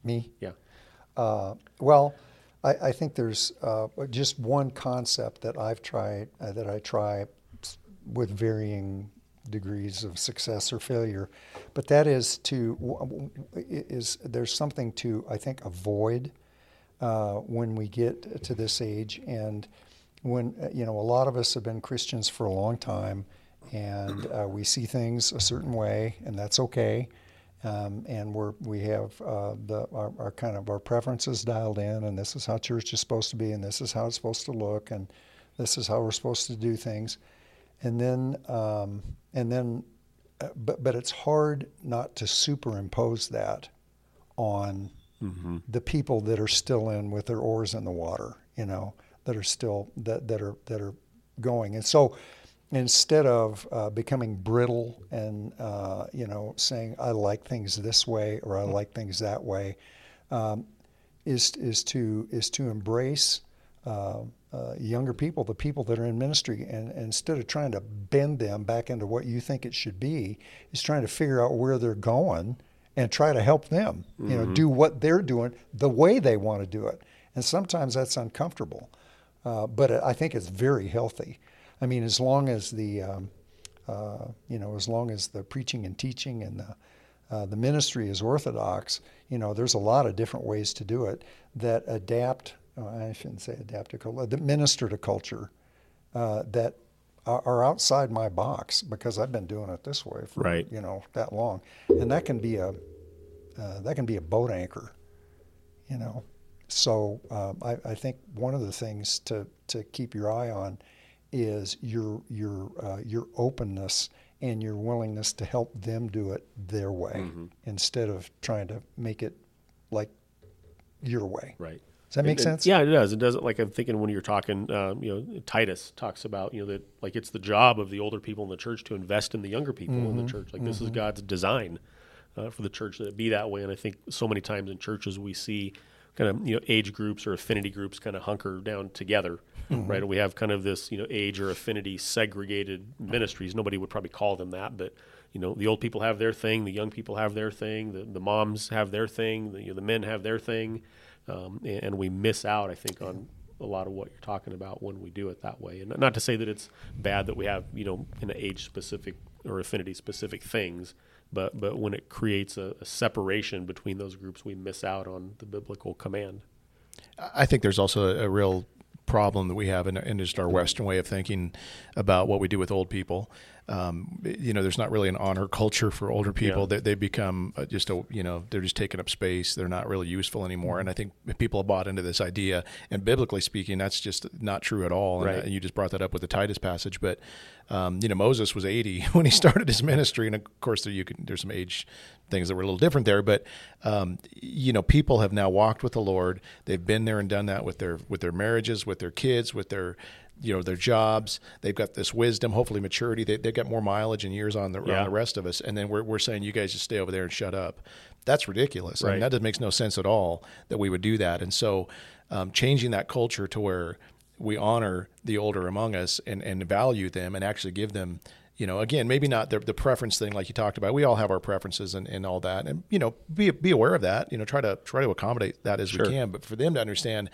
Me? Yeah. Uh, well, I, I think there's uh, just one concept that I've tried uh, that I try with varying degrees of success or failure, but that is to is there's something to I think avoid uh, when we get to this age. And when uh, you know a lot of us have been Christians for a long time and uh, we see things a certain way and that's okay. Um, and we're we have uh, the our, our, kind of our preferences dialed in and this is how church is supposed to be and this is how it's supposed to look and this is how we're supposed to do things. And then um, and then uh, but but it's hard not to superimpose that on mm-hmm. the people that are still in with their oars in the water you know that are still that that are that are going and so instead of uh, becoming brittle and uh, you know saying I like things this way or I like things that way um, is is to is to embrace uh, uh, younger people, the people that are in ministry, and, and, instead of trying to bend them back into what you think it should be, is trying to figure out where they're going and try to help them. Mm-hmm. You know, mm-hmm. do what they're doing the way they want to do it. And sometimes that's uncomfortable, uh, but I think it's very healthy. I mean, as long as the um, uh, you know, as long as the preaching and teaching and the uh, the ministry is orthodox, you know, there's a lot of different ways to do it that adapt oh, I shouldn't say adapt to culture, that minister to culture uh, that are, are, outside my box because I've been doing it this way for right. you know that long, and that can be a uh, that can be a boat anchor, you know. So um, I, I, think one of the things to to keep your eye on is your your uh, your openness and your willingness to help them do it their way mm-hmm. instead of trying to make it like your way. Right. Does that make and, sense? yeah, it does. It does. Like I'm thinking when you're talking, um, you know, Titus talks about, you know, that like it's the job of the older people in the church to invest in the younger people mm-hmm. in the mm-hmm. church. Like mm-hmm. this is mm-hmm. God's design uh, for the church that it be that way. And I think so many times in churches we see kind of you know age groups or affinity groups kind of hunker down together, mm-hmm. right? And we have kind of this you know age or affinity segregated ministries. Nobody would probably call them that, but you know the old people have their thing, the young people have their thing, the, the moms have their thing, the, you know, the men have their thing um, and, and, we miss out, I think, on a lot of what you're talking about when we do it that way. And not to say that it's bad that we have, you know, in age specific or affinity specific things, but but when it creates a, a separation between those groups, we miss out on the biblical command. I think there's also a, a real problem that we have in, in, just our Western way of thinking about what we do with old people um, you know, there's not really an honor culture for older people. Yeah. They, they become uh, just a, you know, they're just taking up space. They're not really useful anymore. And I think people have bought into this idea. And biblically speaking, that's just not true at all. Right. And, and you just brought that up with the Titus passage. But, um, you know, Moses was 80 when he started his ministry. And of course, there, you can, there's some age things that were a little different there. But, um, you know, people have now walked with the Lord. They've been there and done that with their, with their marriages, with their kids, with their, you know their jobs. They've got this wisdom, hopefully maturity. They they've got more mileage and years on the yeah. on the rest of us. And then we're we're saying you guys just stay over there and shut up. That's ridiculous. Right. I mean, that just makes no sense at all that we would do that. And so, um, changing that culture to where we honor the older among us and, and value them and actually give them you know, again, maybe not the, the preference thing like you talked about. We all have our preferences and, and all that, and you know, be be aware of that. You know, try to try to accommodate that as sure. we can. But for them to understand,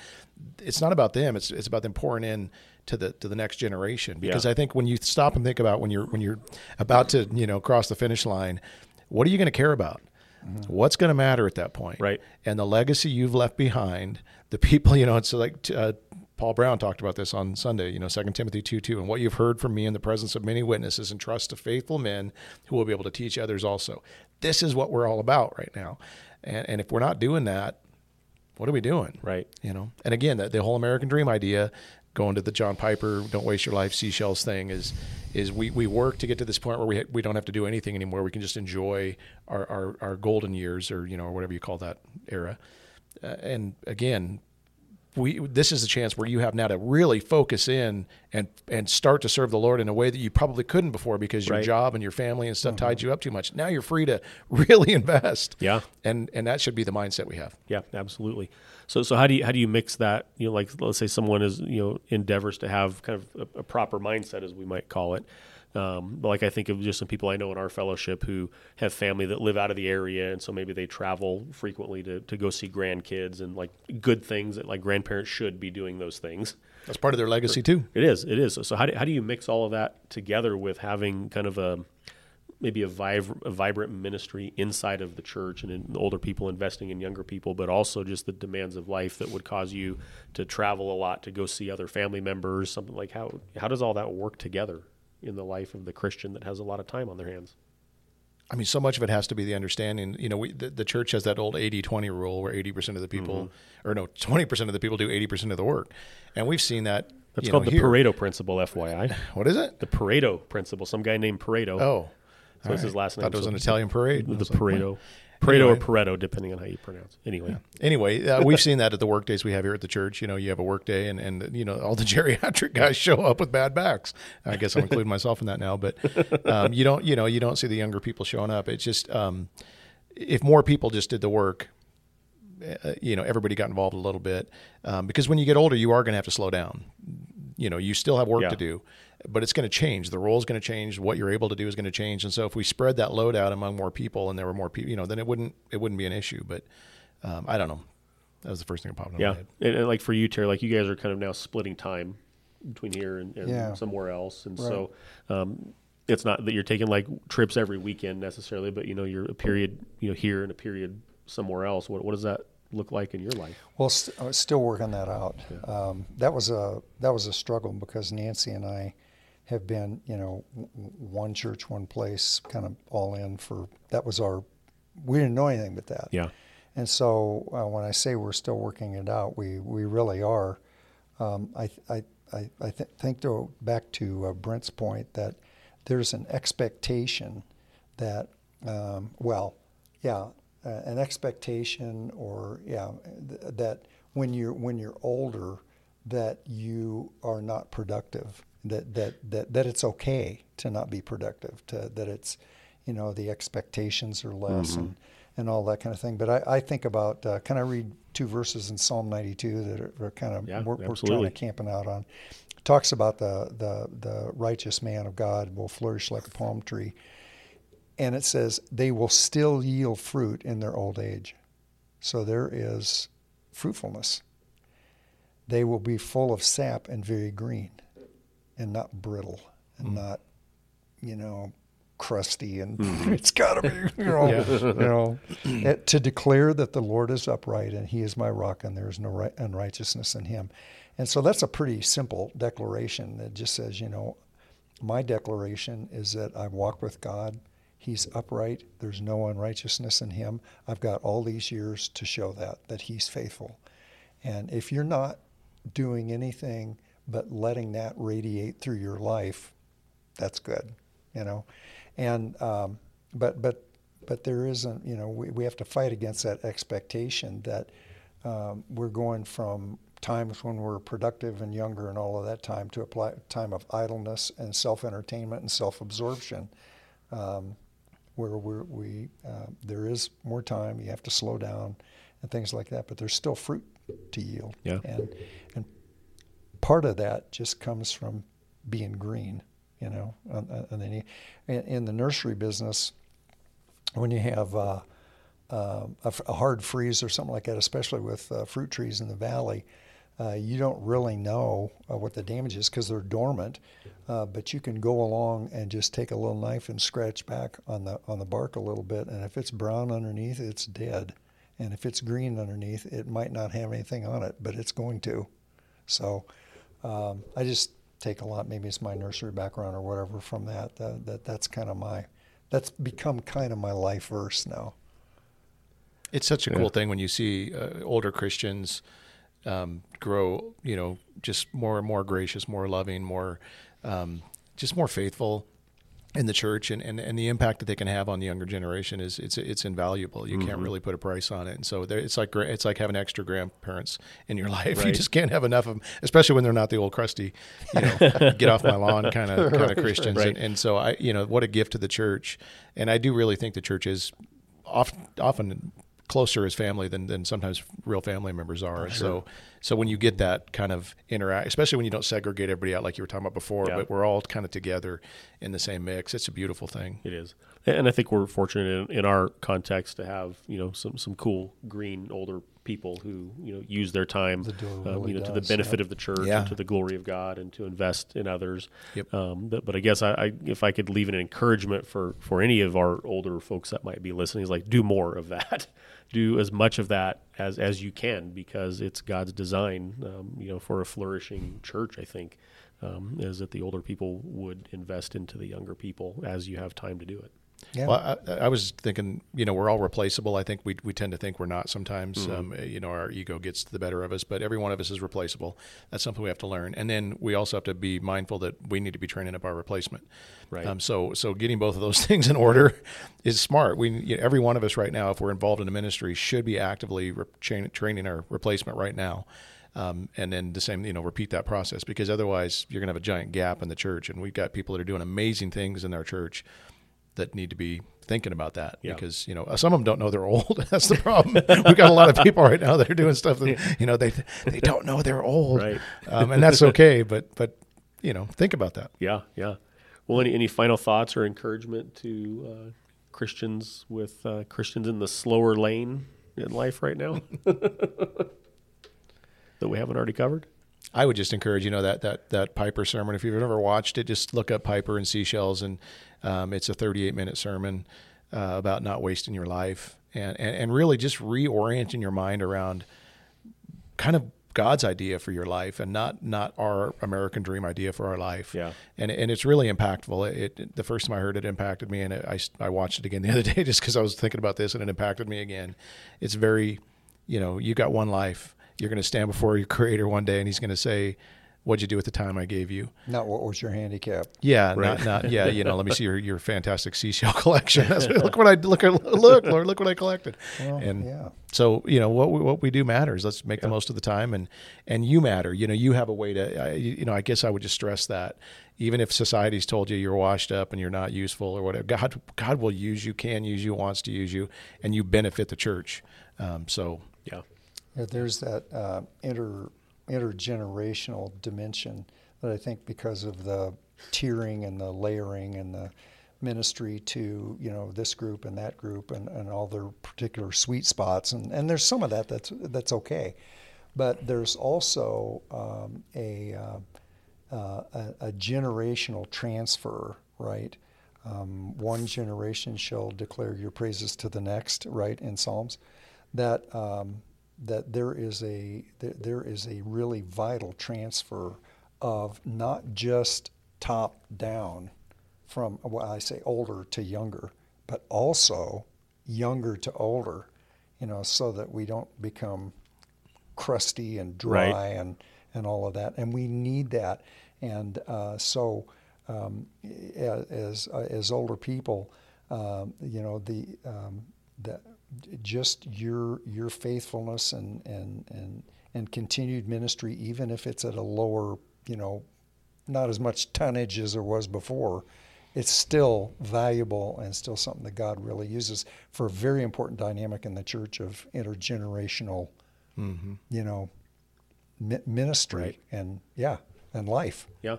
it's not about them. It's it's about them pouring in to the to the next generation. Because yeah. I think when you stop and think about when you're when you're about to you know cross the finish line, what are you going to care about? Mm-hmm. What's going to matter at that point? Right. And the legacy you've left behind, the people you know. It's like uh, Paul Brown talked about this on Sunday. You know, Second Timothy two two, and what you've heard from me in the presence of many witnesses, and trust to faithful men who will be able to teach others also. This is what we're all about right now. And, and if we're not doing that, what are we doing? Right. You know, and again, the, the whole American dream idea going to the John Piper "Don't Waste Your Life" seashells thing is is we, we work to get to this point where we we don't have to do anything anymore. We can just enjoy our, our, our golden years or you know or whatever you call that era. Uh, and again, we this is a chance where you have now to really focus in and and start to serve the Lord in a way that you probably couldn't before because your right. job and your family and stuff mm-hmm. tied you up too much. Now you're free to really invest. Yeah, and and that should be the mindset we have. Yeah, absolutely. So so how do you how do you mix that? You know, like let's say someone is you know endeavors to have kind of a, a proper mindset, as we might call it. Um, like I think of just some people I know in our fellowship who have family that live out of the area, and so maybe they travel frequently to, to go see grandkids and like good things that like grandparents should be doing those things. That's part of their legacy too. It is. It is. So, so how do, how do you mix all of that together with having kind of a maybe a, vib- a vibrant ministry inside of the church and in older people investing in younger people, but also just the demands of life that would cause you to travel a lot to go see other family members, something like how how does all that work together in the life of the Christian that has a lot of time on their hands? I mean, so much of it has to be the understanding. You know, we, the, the church has that old 80 20 rule where 80% of the people, Mm-hmm. or no, 20% of the people do 80% of the work. And we've seen that. That's called know, the here. Pareto principle, FYI. What is it? The Pareto principle. Some guy named Pareto. Oh. so it's his last name. I Thought it was so an Italian parade. The was like? Pareto. Anyway. or Pareto, depending on how you pronounce. it. Anyway, Anyway, uh, we've seen that at the work days we have here at the church. You know, you have a work day, and, and you know all the geriatric guys show up with bad backs. I guess I'm including myself in that now, but um, you don't, you know, you don't see the younger people showing up. It's just um, if more people just did the work, uh, you know, everybody got involved a little bit. Um, because when you get older, you are going to have to slow down. You know, you still have work Yeah. to do, but it's going to change. The role is going to change. What you're able to do is going to change. And so, if we spread that load out among more people, and there were more people, you know, then it wouldn't it wouldn't be an issue. But um, I don't know. That was the first thing that popped in my yeah, head. and, and like for you, Terry, like you guys are kind of now splitting time between here and, and Yeah. somewhere else, and so um, it's not that you're taking like trips every weekend necessarily, but you know you're a period you know here and a period somewhere else. What what does that look like in your life? Well, st- uh, still working that out. Um, that was a that was a struggle because Nancy and I have been, you know, one church, one place, kind of all in for. That was our. We didn't know anything but that. Yeah, And so uh, when I say we're still working it out, we, we really are. Um, I, I, I, I th- think, though, back to uh, Brent's point, that there's an expectation that, um, well, yeah, uh, an expectation or, yeah, th- that when you're, when you're older, that you are not productive, that, that, that, that it's okay to not be productive, to, that it's, you know, the expectations are less and, and all that kind of thing. But I, I think about, uh, can I read two verses in Psalm 92 that are, are kind of, Yeah, we're, we're trying absolutely. to camping out on. Talks about the, the, the righteous man of God will flourish like a palm tree. And it says, they will still yield fruit in their old age. So there is fruitfulness. They will be full of sap and very green and not brittle and hmm. not, you know, crusty and hmm. it's got to be, you know, you know it- to declare that the Lord is upright and he is my rock and there is no right, unrighteousness in him. And so that's a pretty simple declaration that just says, you know, my declaration is that I walk with God. He's upright. There's no unrighteousness in him. I've got all these years to show that, that he's faithful. And if you're not doing anything but letting that radiate through your life, that's good, you know. And um, but but but there isn't, you know, we, we have to fight against that expectation that um, we're going from times when we're productive and younger and all of that time to a pli- time of idleness and self-entertainment and self-absorption, um, where we're, we uh, there is more time. You have to slow down and things like that, but there's still fruit to yield. Yeah. And part of that just comes from being green, you know. And, then in, the nursery business, when you have uh, uh, a hard freeze or something like that, especially with uh, fruit trees in the valley, uh, you don't really know uh, what the damage is because they're dormant. Uh, but you can go along and just take a little knife and scratch back on the on the bark a little bit, and if it's brown underneath, it's dead. And if it's green underneath, it might not have anything on it, but it's going to. So um, I just take a lot. Maybe it's my nursery background or whatever from that. Uh, that that's kind of my that's become kind of my life verse now. It's such a Yeah. cool thing when you see uh, older Christians um, grow, you know, just more and more gracious, more loving, more, um, just more faithful in the church, and, and, and the impact that they can have on the younger generation is it's it's invaluable. You Mm-hmm. can't really put a price on it, and so there, it's like it's like having extra grandparents in your life. You just can't have enough of them, especially when they're not the old crusty, you know, get off my lawn kind of kind of Christians. right. And, and so I, you know, what a gift to the church, and I do really think the church is often often closer as family than, than sometimes real family members are. And so so when you get that kind of interact, especially when you don't segregate everybody out like you were talking about before, Yeah. but we're all kind of together in the same mix. It's a beautiful thing. It is, and I think we're fortunate in, in our context to have you know some some cool green older people who you know use their time The door um, really you know to the benefit yeah. of the church Yeah. and to the glory of God and to invest in others. Yep. Um, but, but I guess I, I if I could leave an encouragement for for any of our older folks that might be listening is like do more of that. Do as much of that as as you can because it's God's design, um, you know, for a flourishing church. I think um, is that the older people would invest into the younger people as you have time to do it. Yeah. Well, I, I was thinking, you know, we're all replaceable. I think we, we tend to think we're not sometimes. Mm-hmm. Um, you know, our ego gets the better of us, but every one of us is replaceable. That's something we have to learn. And then we also have to be mindful that we need to be training up our replacement. Right. Um, so, so getting both of those things in order is smart. We, you know, every one of us right now, if we're involved in a ministry, should be actively re- train, training our replacement right now. Um, and then the same, you know, repeat that process because otherwise you're going to have a giant gap in the church. And we've got people that are doing amazing things in our church that need to be thinking about that Yeah. because you know some of them don't know they're old. That's the problem. We've got a lot of people right now that are doing stuff that you know they they don't know they're old, Right. um, and that's okay. But but you know think about that. Yeah, yeah. Well, any, any final thoughts or encouragement to uh, Christians with uh, Christians in the slower lane in life right now that we haven't already covered? I would just encourage you know that that that Piper sermon. If you've never watched it, just look up Piper and seashells, and um, it's a 38 minute sermon uh, about not wasting your life and, and and really just reorienting your mind around kind of God's idea for your life and not not our American dream idea for our life. Yeah. and and it's really impactful. It, it the first time I heard it impacted me, and it, I I watched it again the other day just because I was thinking about this, and it impacted me again. It's very, you know, you got one life. You're going to stand before your Creator one day, and He's going to say, "What'd you do with the time I gave you?" Not what was your handicap. Yeah, Right. not not yeah. You know, let me see your, your fantastic seashell collection. That's, look what I look at look Lord, look what I collected. Well, and yeah. so you know what we, what we do matters. Let's make the most of the time, and and you matter. You know, you have a way to. I, you know, I guess I would just stress that. Even if society's told you you're washed up and you're not useful or whatever, God God will use you, can use you, wants to use you, and you benefit the church. Um, so Yeah. Yeah, there's that uh, inter intergenerational dimension that I think because of the tiering and the layering and the ministry to you know this group and that group and, and all their particular sweet spots and, and there's some of that that's that's okay, but there's also um, a, uh, uh, a generational transfer right. Um, one generation shall declare your praises to the next, right? In Psalms, that um, that there is a there, there is a really vital transfer of not just top down from well I say older to younger, but also younger to older, you know, so that we don't become crusty and dry Right. and and all of that, and we need that, and uh, so um, as as older people, um, you know the um, the just your your faithfulness and and and and continued ministry, even if it's at a lower, you know, not as much tonnage as there was before, it's still valuable and still something that God really uses for a very important dynamic in the church of intergenerational, you know, mi- ministry Right. and yeah, and life. Yeah.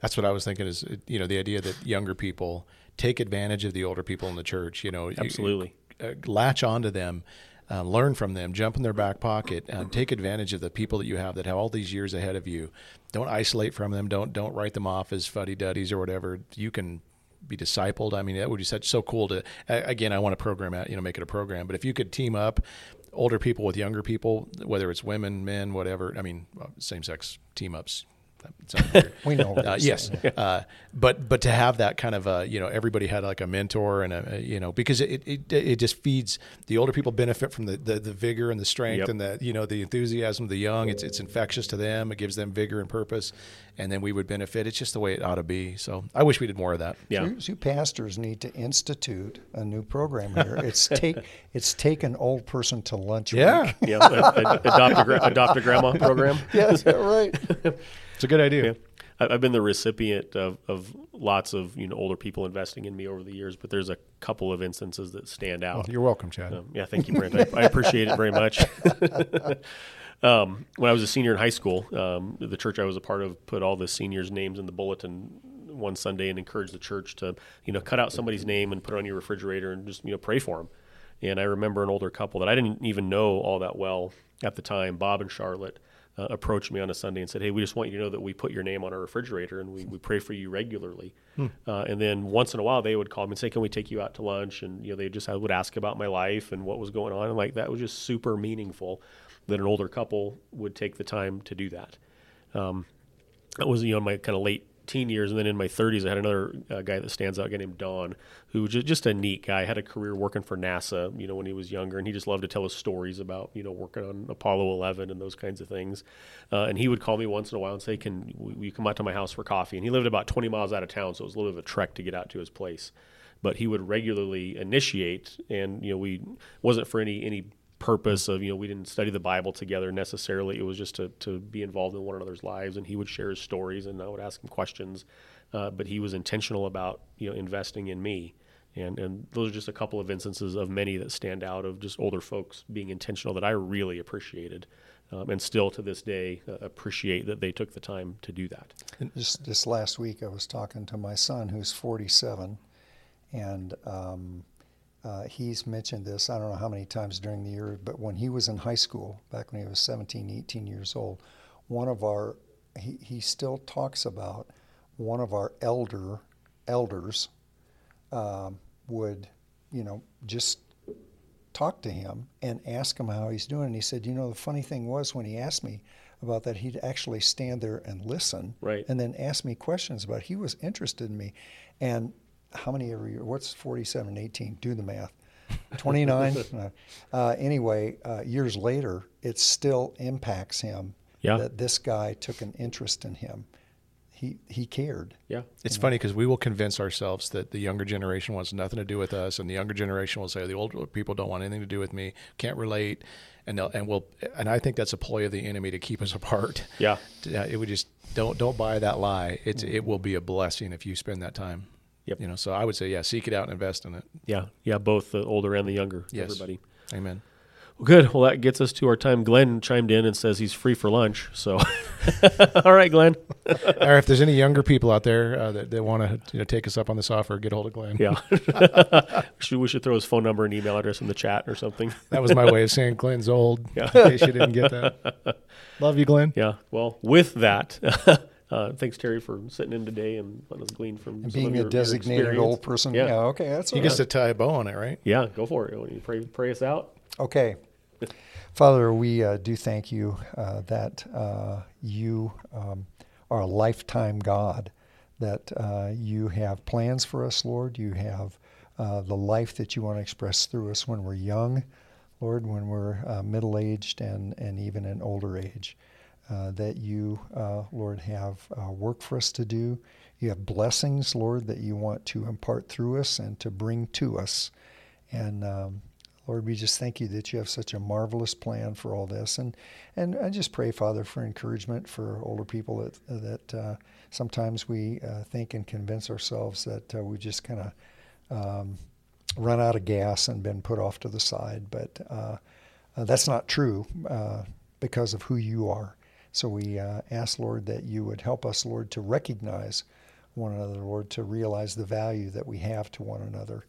That's what I was thinking. Is you know the idea that younger people take advantage of the older people in the church. You know, you- Absolutely. uh, latch onto them, uh, learn from them, jump in their back pocket, uh, take advantage of the people that you have that have all these years ahead of you. Don't isolate from them. Don't don't write them off as fuddy duddies or whatever. You can be discipled. I mean, that would be such so cool to. Uh, again, I want to program out, you know, make it a program. But if you could team up older people with younger people, whether it's women, men, whatever. I mean, same sex team ups. That. We know Uh, yes, uh, but but to have that kind of a you know everybody had like a mentor and a, a you know because it, it it just feeds the older people benefit from the, the, the vigor and the strength Yep. and the you know the enthusiasm of the young. It's it's infectious to them. It gives them vigor and purpose and then we would benefit it's just the way it ought to be so I wish we did more of that Yeah. You, you pastors need to institute a new program here. It's take it's take an old person to lunch. yeah week. Yeah. a- a- adopt, a gra- adopt a grandma program. yeah, right. it's a good idea Yeah. I- I've been the recipient of, of lots of you know older people investing in me over the years, but there's a couple of instances that stand out. Well, you're welcome, Chad. Um, yeah, thank you, Brent. I, I appreciate it very much. Um, when I was a senior in high school, um, the church I was a part of put all the seniors' names in the bulletin one Sunday and encouraged the church to, you know, cut out somebody's name and put it on your refrigerator and just, you know, pray for them. And I remember an older couple that I didn't even know all that well at the time, Bob and Charlotte. Uh, approached me on a Sunday and said, "Hey, we just want you to know that we put your name on our refrigerator and we, we pray for you regularly." Uh, and then once in a while, they would call me and say, "Can we take you out to lunch?" And you know, they just I would ask about my life and what was going on. And like that was just super meaningful that an older couple would take the time to do that. Um, that was you know my kind of late teen years, and then in my 30s, I had another uh, guy that stands out, a guy named Don, who was ju- just a neat guy. Had a career working for NASA, you know, when he was younger, and he just loved to tell us stories about you know working on Apollo 11 and those kinds of things. Uh, and he would call me once in a while and say, "Can you come out to my house for coffee?" And he lived about 20 miles out of town, so it was a little bit of a trek to get out to his place. But he would regularly initiate, and you know, we wasn't for any any purpose of you know we didn't study the bible together necessarily. It was just to, to be involved in one another's lives and he would share his stories and i would ask him questions. Uh, but he was intentional about you know investing in me. And and those are just a couple of instances of many that stand out of just older folks being intentional that i really appreciated um, and still to this day uh, appreciate that they took the time to do that. Just this last week, I was talking to my son, who's 47, and um, uh, he's mentioned this. I don't know how many times during the year, but when he was in high school, back when he was 17, 18 years old, one of our he, he still talks about one of our elder elders um, would, you know, just talk to him and ask him how he's doing. And he said, you know, the funny thing was when he asked me about that, he'd actually stand there and listen, Right. and then ask me questions about. It. He was interested in me, and how many every year? What's 47, 18? Do the math. 29. uh, uh, anyway, uh, years later, it still impacts him Yeah. that this guy took an interest in him. He he cared. yeah It's funny because we will convince ourselves that the younger generation wants nothing to do with us, and the younger generation will say the older people don't want anything to do with me, can't relate, and they'll, and we'll and I think that's a ploy of the enemy to keep us apart. yeah Yeah, it would just don't don't buy that lie. It's it will be a blessing if you spend that time. Yep. You know, so I would say yeah, seek it out and invest in it. yeah yeah both the older and the younger Yes. everybody Amen. Well, good. Well, that gets us to our time. Glenn chimed in and says he's free for lunch. So, all right, Glenn. or if there's any younger people out there uh, that, that want to you know, take us up on this offer, get a hold of Glenn. Yeah. should, we should throw his phone number and email address in the chat or something. That was my way of saying Glenn's old. Yeah. In case you didn't get that. Love you, Glenn. Yeah. Well, with that, uh, thanks, Terry, for sitting in today and letting us glean from And some of being your- a designated experience. old person. Yeah. Yeah. okay, that's He all gets to tie a bow on it, right? Yeah, go for it. You pray, pray us out. Okay. Father, we uh, do thank you uh, that uh, you um, are a lifetime God, that uh, you have plans for us, Lord. You have uh, the life that you want to express through us when we're young, Lord, when we're uh, middle aged and, and even in older age. Uh, that you, uh, Lord, have uh, work for us to do. You have blessings, Lord, that you want to impart through us and to bring to us. And um, Lord, we just thank you that you have such a marvelous plan for all this, and and I just pray, Father, for encouragement for older people that that uh, sometimes we uh, think and convince ourselves that we just kind of um, run out of gas and been put off to the side, but that's not true because of who you are. So we uh, ask, Lord, that you would help us, Lord, to recognize one another, Lord, to realize the value that we have to one another,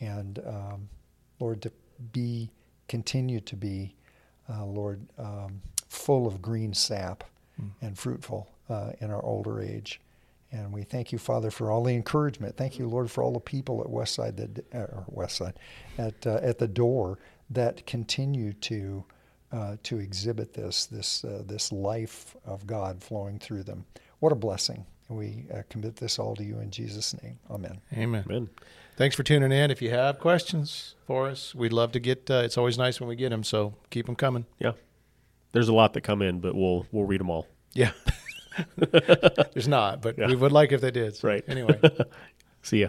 and um, Lord, to be, continue to be, uh, Lord, um, full of green sap and fruitful uh, in our older age. And we thank you, Father, for all the encouragement. Thank you, Lord, for all the people at Westside that, uh, or Westside, at uh, at the door that continue to uh, to exhibit this this uh, this life of God flowing through them. What a blessing! We uh, commit this all to you in Jesus' name. Amen. Amen. Amen. Thanks for tuning in. If you have questions for us, we'd love to get. Uh, it's always nice when we get them, so keep them coming. Yeah. There's a lot that come in, but we'll we'll read them all. Yeah. There's not, but Yeah. we would like if they did. So Right. Anyway. See ya.